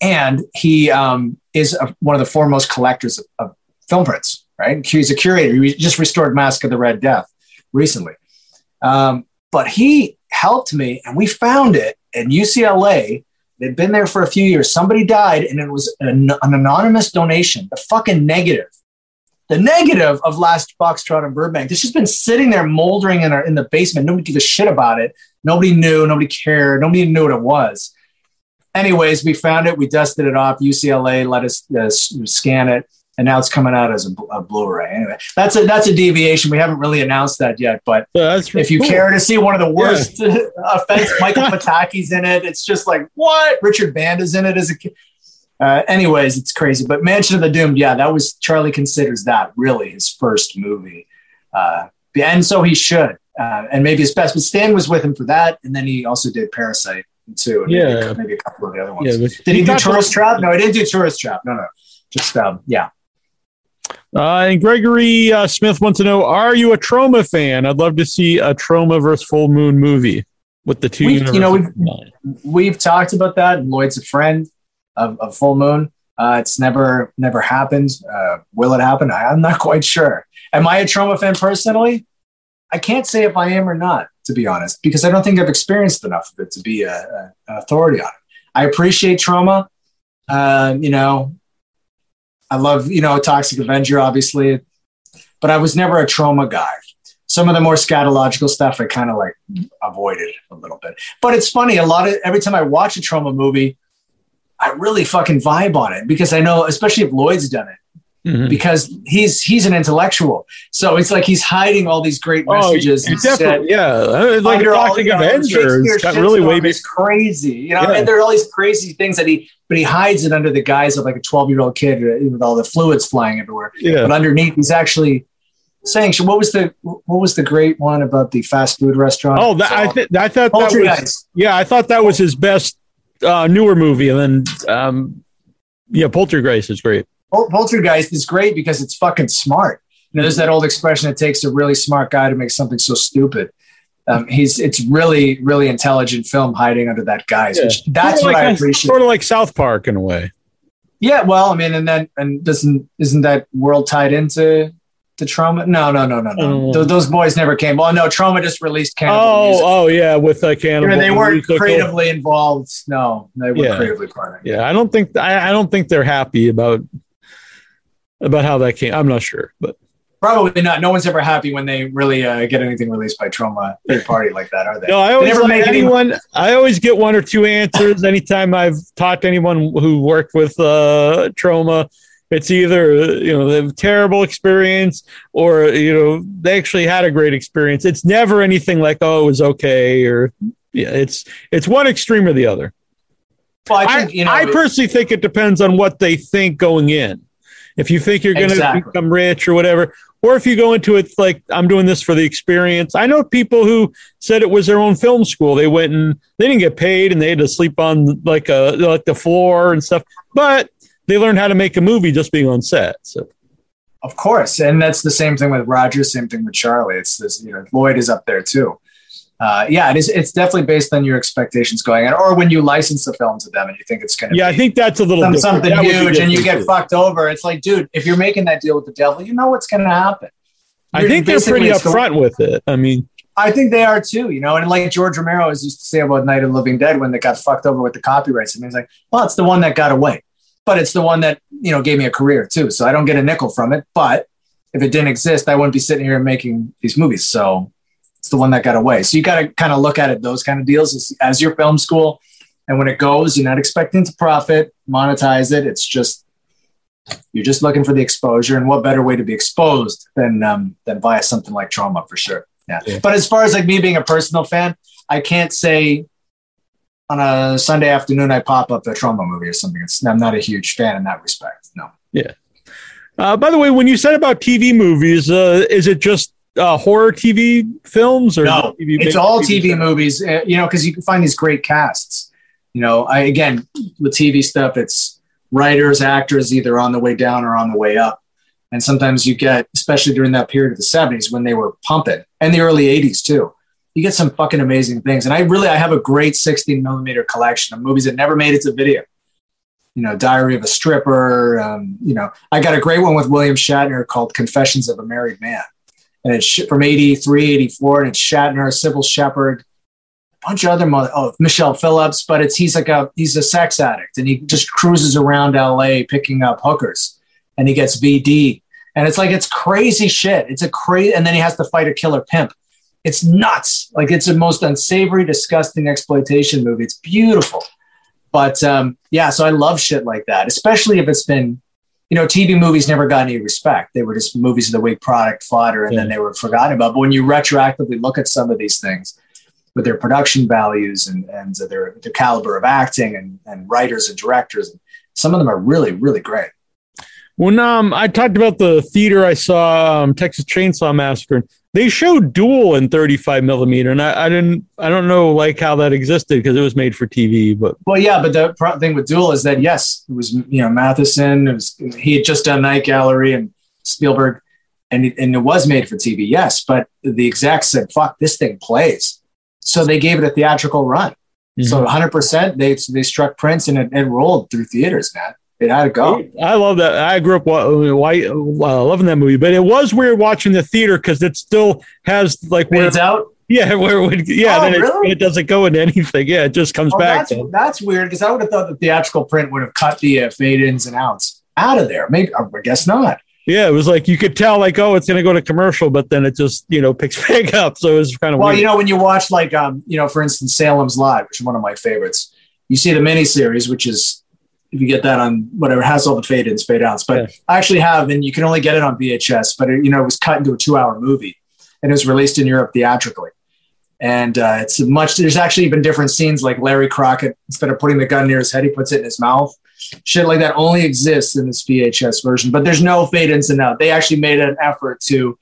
and he um, is a, one of the foremost collectors of, of, film prints. Right, he's a curator. He just restored Masque of the Red Death recently, um, but he helped me, and we found it in UCLA They'd been there for a few years. Somebody died, and it was an, an anonymous donation. The fucking negative, the negative of Last box Foxtrot in Burbank. This just been sitting there moldering in, our, in the basement. Nobody gives a shit about it. Nobody knew. Nobody cared. Nobody knew what it was. Anyways, we found it. We dusted it off. UCLA let us uh, scan it and now it's coming out as a, a, Blu-ray. Anyway, that's a that's a deviation. We haven't really announced that yet, but if you cool. care to see one of the worst yeah. offense, Michael Pataki's in it. It's just like what Richard Band is in it as a kid. Uh, anyways, it's crazy. But Mansion of the Doomed, yeah, that was Charlie considers that really his first movie, uh, and so he should, uh, and maybe his best. But Stan was with him for that, and then he also did Parasite too. yeah, maybe, maybe, a couple of the other ones. Yeah, did he do Tourist Trap? No, he didn't do Tourist Trap. No, no, just um, yeah. Uh, and Gregory uh, Smith wants to know: Are you a Troma fan? I'd love to see a Troma versus Full Moon movie with the 2 we've, You know, we've we've talked about that. Lloyd's a friend of, of Full Moon. Uh, it's never never happened. Uh, will it happen? I, am not quite sure. Am I a Troma fan personally? I can't say if I am or not, to be honest, because I don't think I've experienced enough of it to be a, a, an authority on it. I appreciate Troma. Uh, you know, I love, you know, Toxic Avenger, obviously, but I was never a Troma guy. Some of the more scatological stuff I kind of like avoided a little bit. But it's funny, a lot of every time I watch a Troma movie, I really fucking vibe on it because I know, especially if Lloyd's done it, Mm-hmm. because he's he's an intellectual. So it's like he's hiding all these great oh, messages. Oh, definitely, yeah. Like Toxic Avenger got really way crazy. You know, yeah. and there are all these crazy things that he but he hides it under the guise of like a 12 year old kid with all the fluids flying everywhere. Yeah. But underneath, he's actually saying, "What was the what was the great one about the fast food restaurant?" Oh, that, I, th- I thought that was yeah, I thought that was his best uh, newer movie, and then um, yeah, Poultrygeist is great. Poultrygeist is great because it's fucking smart. You know, there's that old expression: it takes a really smart guy to make something so stupid um, he's it's really really intelligent film hiding under that guise. Yeah. Which that's sort what like I appreciate. Sort of like South Park in a way. Yeah, well, I mean, and then and doesn't isn't that world tied into the Troma? No, no, no, no, no. Oh. Th- those boys never came. Well, no, Troma just released Cannibal. Oh, music. oh yeah, with uh, Cannibal. they weren't musical. creatively involved. No, they were yeah. creatively part of it. Yeah, I don't think I, I don't think they're happy about about how that came. I'm not sure, but Probably not. No one's ever happy when they really uh, get anything released by Troma third party like that, are they? No, I always never make anyone. Any... I always get one or two answers anytime I've talked to anyone who worked with uh, Troma. It's either you know the terrible experience or you know they actually had a great experience. It's never anything like oh it was okay or yeah. It's it's one extreme or the other. Well, I, think, you know, I personally think it depends on what they think going in. If you think you're going to exactly. become rich or whatever, or if you go into it like I'm doing this for the experience. I know people who said it was their own film school. They went and they didn't get paid and they had to sleep on like a like the floor and stuff, but they learned how to make a movie just being on set. So of course, and that's the same thing with Roger. Same thing with Charlie. It's this. You know, Lloyd is up there too uh, yeah, it is. It's definitely based on your expectations going in, or when you license the film to them and you think it's going to. Yeah, I think that's a little some, something huge, and you get too. fucked over. It's like, dude, if you're making that deal with the devil, you know what's going to happen. You're, I think they're pretty upfront with it. I mean, I think they are too. You know, and like George Romero was used to say about Night of the Living Dead when they got fucked over with the copyrights, and he's like, well, it's the one that got away, but it's the one that you know gave me a career too. So I don't get a nickel from it, but if it didn't exist, I wouldn't be sitting here making these movies. So it's the one that got away. So you got to kind of look at it, those kind of deals as, as your film school. And when it goes, you're not expecting to profit, monetize it. It's just, you're just looking for the exposure. And what better way to be exposed than, um, than via something like Troma for sure. Yeah. yeah. But as far as like me being a personal fan, I can't say on a Sunday afternoon I pop up a Troma movie or something. It's, I'm not a huge fan in that respect. No. Yeah. Uh, by the way, when you said about TV movies, uh, is it just uh, horror TV films or no? TV, it's all TV, TV movies. Uh, you know, because you can find these great casts. You know, I again with TV stuff, it's writers, actors, either on the way down or on the way up. And sometimes you get, especially during that period of the 70s when they were pumping and the early 80s too, you get some fucking amazing things. And I really, I have a great 16 millimeter collection of movies that never made it to video. You know, Diary of a Stripper. Um, you know, I got a great one with William Shatner called Confessions of a Married Man and it's from 83, 84, and it's Shatner, Cybill Shepherd, a bunch of other mother. Oh, Michelle Phillips, but it's he's like a he's a sex addict, and he just cruises around L.A. picking up hookers, and he gets VD, and it's like it's crazy shit. It's a crazy, and then he has to fight a killer pimp. It's nuts. Like it's the most unsavory, disgusting exploitation movie. It's beautiful, but um, yeah. So I love shit like that, especially if it's been you know, TV movies never got any respect. They were just movies of the week product fodder, and yeah. then they were forgotten about. But when you retroactively look at some of these things with their production values and, and their, their caliber of acting and, and writers and directors, some of them are really, really great. When um, I talked about the theater I saw um, Texas Chainsaw Massacre, they showed Duel in 35 millimeter, and I, I didn't, I don't know like how that existed because it was made for TV. But well, yeah, but the pro- thing with Duel is that yes, it was you know Matheson, it was he had just done Night Gallery and Spielberg, and it, and it was made for TV, yes, but the execs said, "Fuck, this thing plays," so they gave it a theatrical run. Mm-hmm. So 100 percent they they struck prints and it, it rolled through theaters, man it had to go. I love that. I grew up white, uh, loving that movie, but it was weird watching the theater because it still has like where it's out. Yeah, where it would yeah, oh, then really? it, it, doesn't go into anything. Yeah, it just comes oh, back. That's, that's weird because I would have thought the theatrical print would have cut the uh, fade ins and outs out of there. Maybe I guess not. Yeah, it was like you could tell, like, oh, it's going to go to commercial, but then it just, you know, picks back up. So it was kind of well, weird. you know, when you watch, like, um, you know, for instance, Salem's Lot, which is one of my favorites, you see the miniseries, which is if you get that on whatever has all the fade ins, fade outs. But. I actually have, and you can only get it on VHS. But it, you know, it was cut into a two hour movie, and it was released in Europe theatrically. And uh, it's much. There's actually even different scenes, like Larry Crockett instead of putting the gun near his head, he puts it in his mouth. Shit like that only exists in this VHS version. But there's no fade ins and out. They actually made an effort to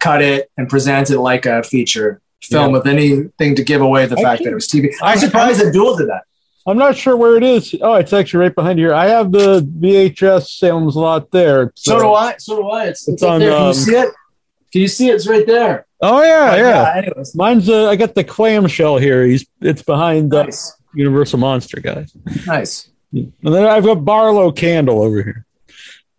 cut it and present it like a feature film yeah. with anything to give away the fact that it was TV. I'm surprised that Duel did that. I'm not sure where it is. Oh, it's actually right behind here. I have the VHS Salem's Lot there. So, so do I. So do I. It's, it's, it's on. There. Can um, you see it? Can you see it? It's right there. Oh yeah, yeah. yeah. Anyways, mine's. Uh, I got the clamshell here. He's. It's behind the nice. Universal Monster guys. Nice. And then I've got Barlow Candle over here.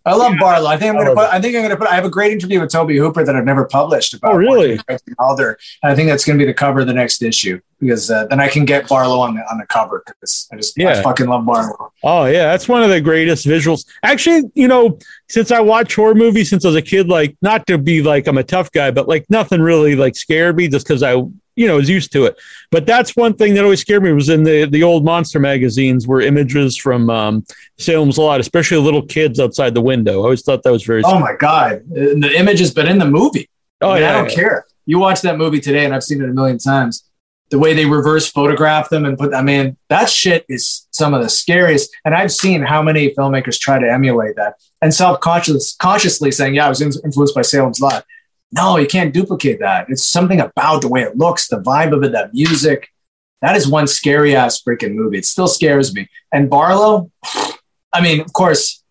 I love Barlow. I think I'm gonna put. I think I'm gonna put. I have a great interview with Tobe Hooper that I've never published about. Oh, really? Alder. And I think that's gonna be the cover of the next issue because uh, then I can get Barlow on the on the cover because I just yeah. I fucking love Barlow. Oh yeah, that's one of the greatest visuals. Actually, you know, since I watch horror movies since I was a kid, like not to be like I'm a tough guy, but like nothing really like scared me just because I you know was used to it. But that's one thing that always scared me was in the the old monster magazines were images from um, Salem's Lot, especially little kids outside the window. I always thought that was very. Oh my god, the images, but in the movie. Oh I mean, yeah, I don't yeah. care. You watch that movie today, and I've seen it a million times. The way they reverse photograph them and put, I mean, that shit is some of the scariest. And I've seen how many filmmakers try to emulate that and self consciously saying, "Yeah, I was influenced by Salem's Lot." No, you can't duplicate that. It's something about the way it looks, the vibe of it, that music. That is one scary ass freaking movie. It still scares me. And Barlow, I mean, of course,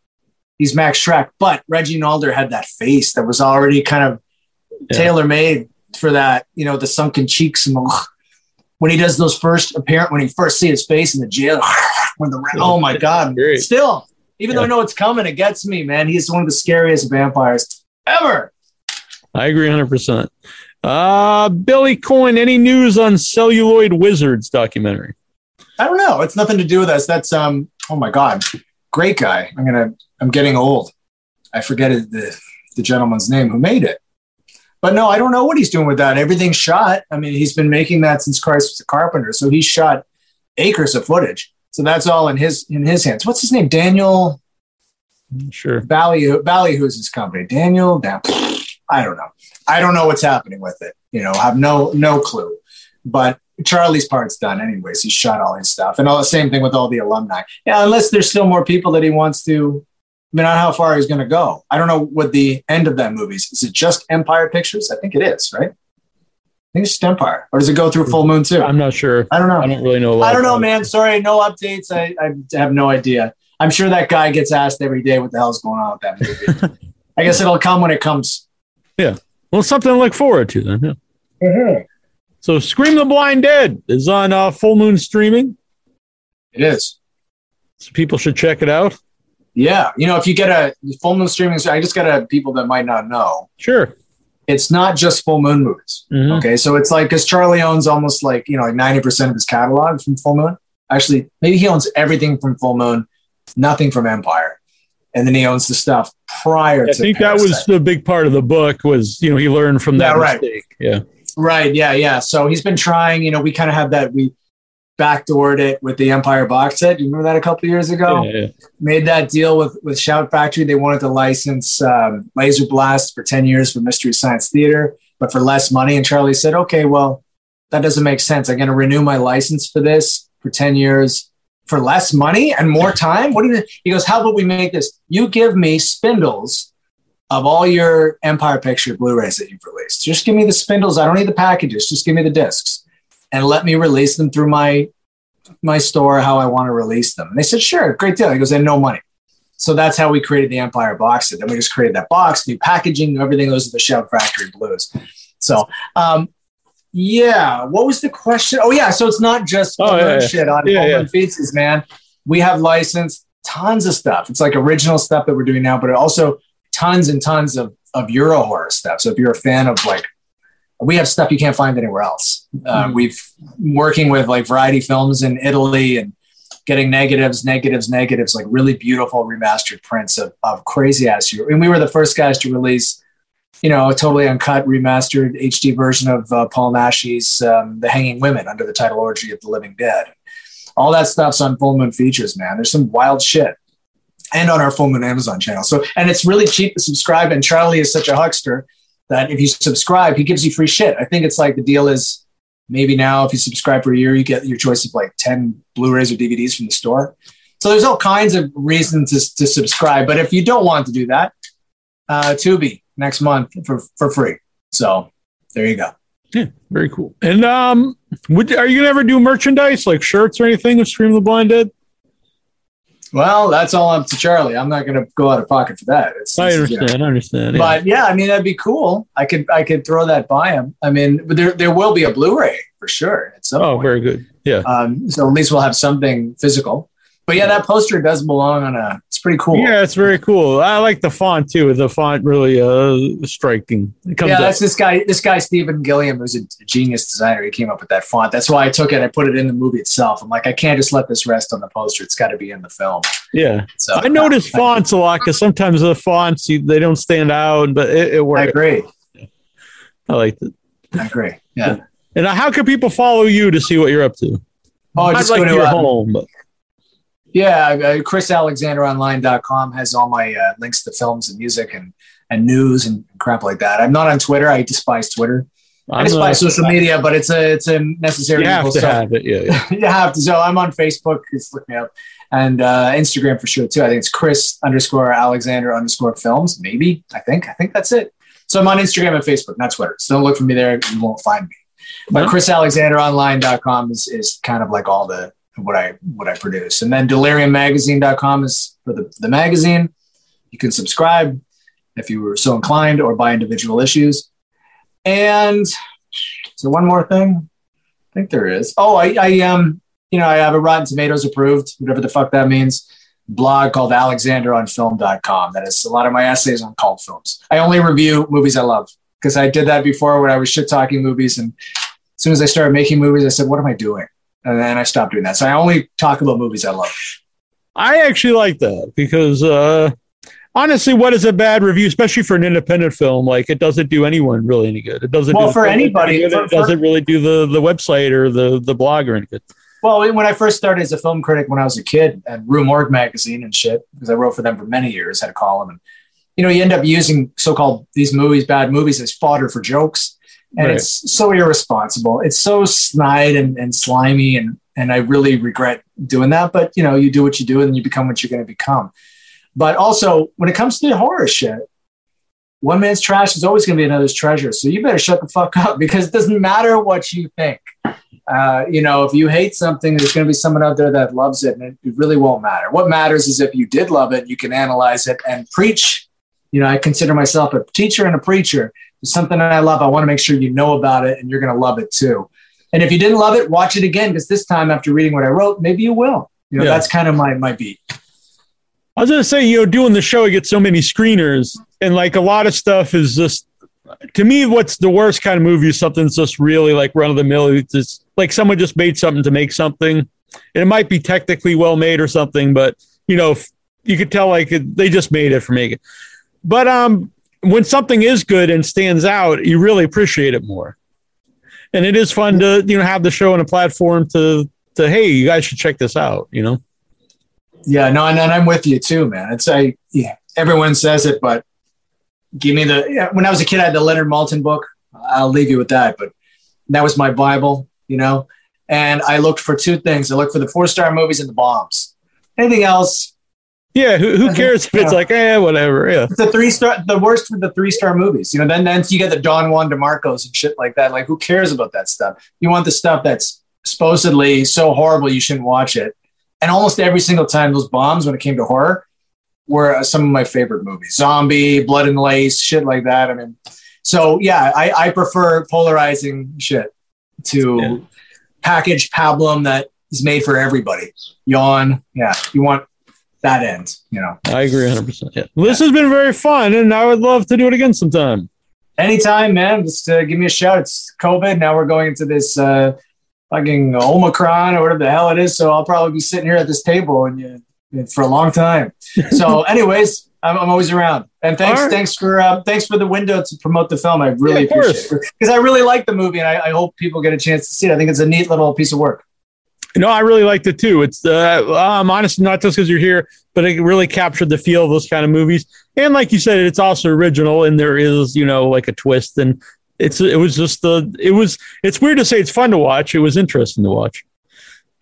he's Max Schreck, but Reggie Nalder had that face that was already kind of yeah. tailor made for that, you know, the sunken cheeks and the, when he does those first apparent, when he first see his face in the jail, when the, oh my God, still, even yeah. though I know it's coming, it gets me, man. He's one of the scariest vampires ever. I agree 100%. Uh, Billy Coin, any news on Celluloid Wizards documentary? I don't know. It's nothing to do with us. That's, um, oh my God, great guy. I'm going to, I'm getting old. I forget the, the gentleman's name who made it. But no, I don't know what he's doing with that. Everything's shot. I mean, he's been making that since Christ was a carpenter. So he shot acres of footage. So that's all in his in his hands. What's his name? Daniel. Sure. Valley Valley, who's his company? Daniel. I don't know. I don't know what's happening with it. You know, I have no no clue. But Charlie's part's done anyways. He shot all his stuff, and all the same thing with all the alumni. Yeah, unless there's still more people that he wants to. I mean, I don't know how far he's going to go. I don't know what the end of that movie is. Is it just Empire Pictures? I think it is, right? I think it's just Empire, or does it go through Full Moon too? I'm not sure. I don't know. I don't really know. I don't know, man. Sorry, no updates. I, I have no idea. I'm sure that guy gets asked every day what the hell's going on with that movie. I guess it'll come when it comes. Yeah. Well, something to look forward to then. Yeah. Mm-hmm. So, Scream the Blind Dead is on uh, Full Moon streaming. It is. So people should check it out. Yeah, you know, if you get a Full Moon streaming, I just got a people that might not know. Sure. it's not just full moon movies. Mhm. Okay, so it's like because Charlie owns almost like you know like ninety percent of his catalog from Full Moon. Actually, maybe he owns everything from Full Moon, nothing from Empire, and then he owns the stuff prior I to. think that was the big part of the book was you know he learned from that Yeah, right. mistake. Yeah. right. Yeah, yeah. So he's been trying. You know, we kind of have that. We backdoored it with the Empire box set. You remember that a couple of years ago? Yeah, yeah. made that deal with with Shout Factory. They wanted to license um, Laser Blast for ten years for Mystery Science Theater, but for less money. And Charlie said, "Okay, well, that doesn't make sense. I'm going to renew my license for this for ten years for less money and more time. What do you?" He goes, "How about we make this? You give me spindles." Of all your Empire Picture Blu-rays that you've released, just give me the spindles. I don't need the packages. Just give me the discs, and let me release them through my my store how I want to release them. And they said, sure, great deal. He goes, and no money. So that's how we created the Empire box set. Then we just created that box, new packaging, everything goes to the Shout Factory Blues. So, um, yeah, what was the question? Oh, yeah. So it's not just Oh, yeah, yeah. shit on Yeah, yeah. Feasts, man. We have licensed tons of stuff. It's like original stuff that we're doing now, but also tons and tons of, of Euro horror stuff. So if you're a fan of like, we have stuff you can't find anywhere else. Uh, Mhm. We've working with like variety films in Italy and getting negatives, negatives, negatives, like really beautiful remastered prints of, of crazy ass Euro. And we were the first guys to release, you know, a totally uncut remastered HD version of uh, Paul Naschy's um, The Hanging Women under the title Orgy of the Living Dead. All that stuff's on Full Moon Features, man. There's some wild shit. And on our Full Moon Amazon channel. So, and it's really cheap to subscribe. And Charlie is such a huckster that if you subscribe, he gives you free shit. I think it's like the deal is maybe now if you subscribe for a year, you get your choice of like 10 Blu-rays or DVDs from the store. So there's all kinds of reasons to, to subscribe. But if you don't want to do that, uh, Tubi next month for, for free. So there you go. Yeah, very cool. And um, would are you gonna ever do merchandise like shirts or anything of Scream of the Blind Dead? Well, that's all up to Charlie. I'm not going to go out of pocket for that. It's, I it's, you know, understand. I understand. yeah. But yeah, I mean that'd be cool. I could I could throw that by him. I mean, but there there will be a Blu-ray for sure at some oh, point. very good. Yeah. Um, so at least we'll have something physical. But yeah, that poster does belong on a. It's pretty cool. Yeah, it's very cool. I like the font too. The font really uh striking. It comes Yeah, up. that's this guy. This guy Stephen Gilliam, who's a genius designer. He came up with that font. That's why I took it. I put it in the movie itself. I'm like, I can't just let this rest on the poster. It's got to be in the film. Yeah, So I notice fonts a lot because sometimes the fonts you, they don't stand out, but it, it I works. agree. I like it. I agree. Yeah. And how can people follow you to see what you're up to? Oh, I'd just like go to your uh, home, but Yeah, uh, ChrisAlexanderOnline.com has all my uh, links to films and music and, and news and crap like that. I'm not on Twitter. I despise Twitter. I I'm, despise uh, social media, but it's a it's a necessary You have to So have it. Yeah, yeah. you have to. So I'm on Facebook. Just look me up, and uh, Instagram for sure too. I think it's Chris underscore Alexander underscore films. Maybe I think I think that's it. So I'm on Instagram and Facebook, not Twitter. So don't look for me there. You won't find me. But No. ChrisAlexanderOnline.com is is kind of like all the what I what I produce, and then DeliriumMagazine.com is for the the magazine. You can subscribe if you were so inclined, or buy individual issues. And so one more thing. I think there is. Oh, I, I um, you know, I have a Rotten Tomatoes approved, whatever the fuck that means, blog called alexanderonfilm.com. That is a lot of my essays on cult films. I only review movies I love because I did that before when I was shit talking movies. And as soon as I started making movies, I said, what am I doing? And then I stopped doing that. So I only talk about movies I love. I actually like that because uh, honestly, what is a bad review, especially for an independent film? Like it doesn't do anyone really any good. It doesn't. Well, do for anybody, Good. for- it doesn't really do the the website or the the blog or any good. Well, when I first started as a film critic when I was a kid at Rue Morgue magazine and shit, because I wrote for them for many years, had a column, and you know, you end up using so-called these movies, bad movies, as fodder for jokes, and Right. it's so irresponsible. It's so snide and, and slimy, and and I really regret doing that. But you know, you do what you do, and you become what you're going to become. But also, when it comes to the horror shit, one man's trash is always going to be another's treasure. So you better shut the fuck up because it doesn't matter what you think uh, you know, if you hate something, there's going to be someone out there that loves it, and it, it really won't matter. What matters is if you did love it, you can analyze it and preach. You know, I consider myself a teacher and a preacher. It's something that I love. I want to make sure you know about it, and you're going to love it too. And if you didn't love it, watch it again because this time, after reading what I wrote, maybe you will. You know, Yeah. that's kind of my my beat. I was gonna say, you know, doing the show, I get so many screeners, and like a lot of stuff is just to me, what's the worst kind of movie is something that's just really like run of the mill. It's just like someone just made something to make something, and it might be technically well made or something, but you know, you could tell like they just made it for making. But um, when something is good and stands out, you really appreciate it more. And it is fun to you know have the show on a platform to to hey, you guys should check this out. You know. Yeah, no, and, and I'm with you too, man. It's a yeah, everyone says it, but give me the yeah, when I was a kid, I had the Leonard Maltin book. I'll leave you with that, but that was my Bible, you know. And I looked for two things. I looked for the four star movies and the bombs. Anything else? Yeah, who, who cares if it's like, eh, whatever. Yeah, the three star, the worst with the three star movies. You know, then then you get the Don Juan DeMarcos and shit like that. Like, who cares about that stuff? You want the stuff that's supposedly so horrible you shouldn't watch it. And almost every single time, those bombs when it came to horror were some of my favorite movies. Zombie, Blood and Lace, shit like that. I mean, so yeah, I, I prefer polarizing shit to yeah. packaged pablum that is made for everybody. Yawn, yeah, you want that end, you know. I agree 100%. Yeah. Well, this has been very fun, and I would love to do it again sometime. Anytime, man. Just uh, give me a shout. It's COVID. Now we're going into this uh, fucking Omicron or whatever the hell it is. So I'll probably be sitting here at this table and you for a long time. So, anyways, I'm, I'm, always around. And thanks, right. thanks for uh, thanks for the window to promote the film. I really yeah, appreciate it because I really like the movie, and I, I, hope people get a chance to see it. I think it's a neat little piece of work. No, I really liked it too. It's uh, I'm honest, not just because you're here, but it really captured the feel of those kind of movies. And like you said, it's also original, and there is you know like a twist, and it's it was just the it was it's weird to say it's fun to watch. It was interesting to watch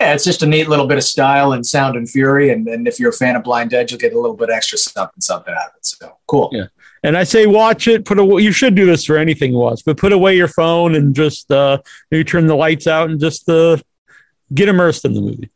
yeah, it's just a neat little bit of style and sound and fury. And, and if you're a fan of Blind Dead, you'll get a little bit extra something, something out of it. So cool. Yeah. And I say watch it. Put away. You should do this for anything you watch, but put away your phone and just uh, maybe turn the lights out and just uh, get immersed in the movie.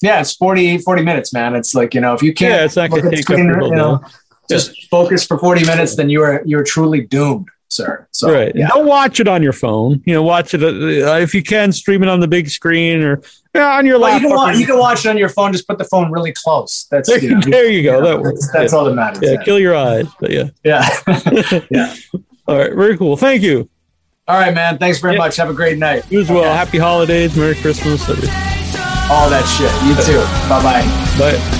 Yeah, it's 40, 40 minutes, man. It's like you know, if you can't, yeah, it's not to take screen, you know, just focus for forty minutes, then you are you're truly doomed sir. So, right. Yeah. Don't watch it on your phone. You know, watch it uh, if you can. Stream it on the big screen or yeah, on your well, laptop. You can, watch, you can, watch, it on your phone. Just put the phone really close. That's there you, know, there you go. that works. That's, that's yeah. all that matters. Yeah, kill your eyes. But yeah. Yeah. yeah. All right. Very cool. Thank you. All right, man. Thanks very much. Have a great night. You as well. Okay. Happy holidays. Merry Christmas. All that shit. You too. Bye-bye. Bye.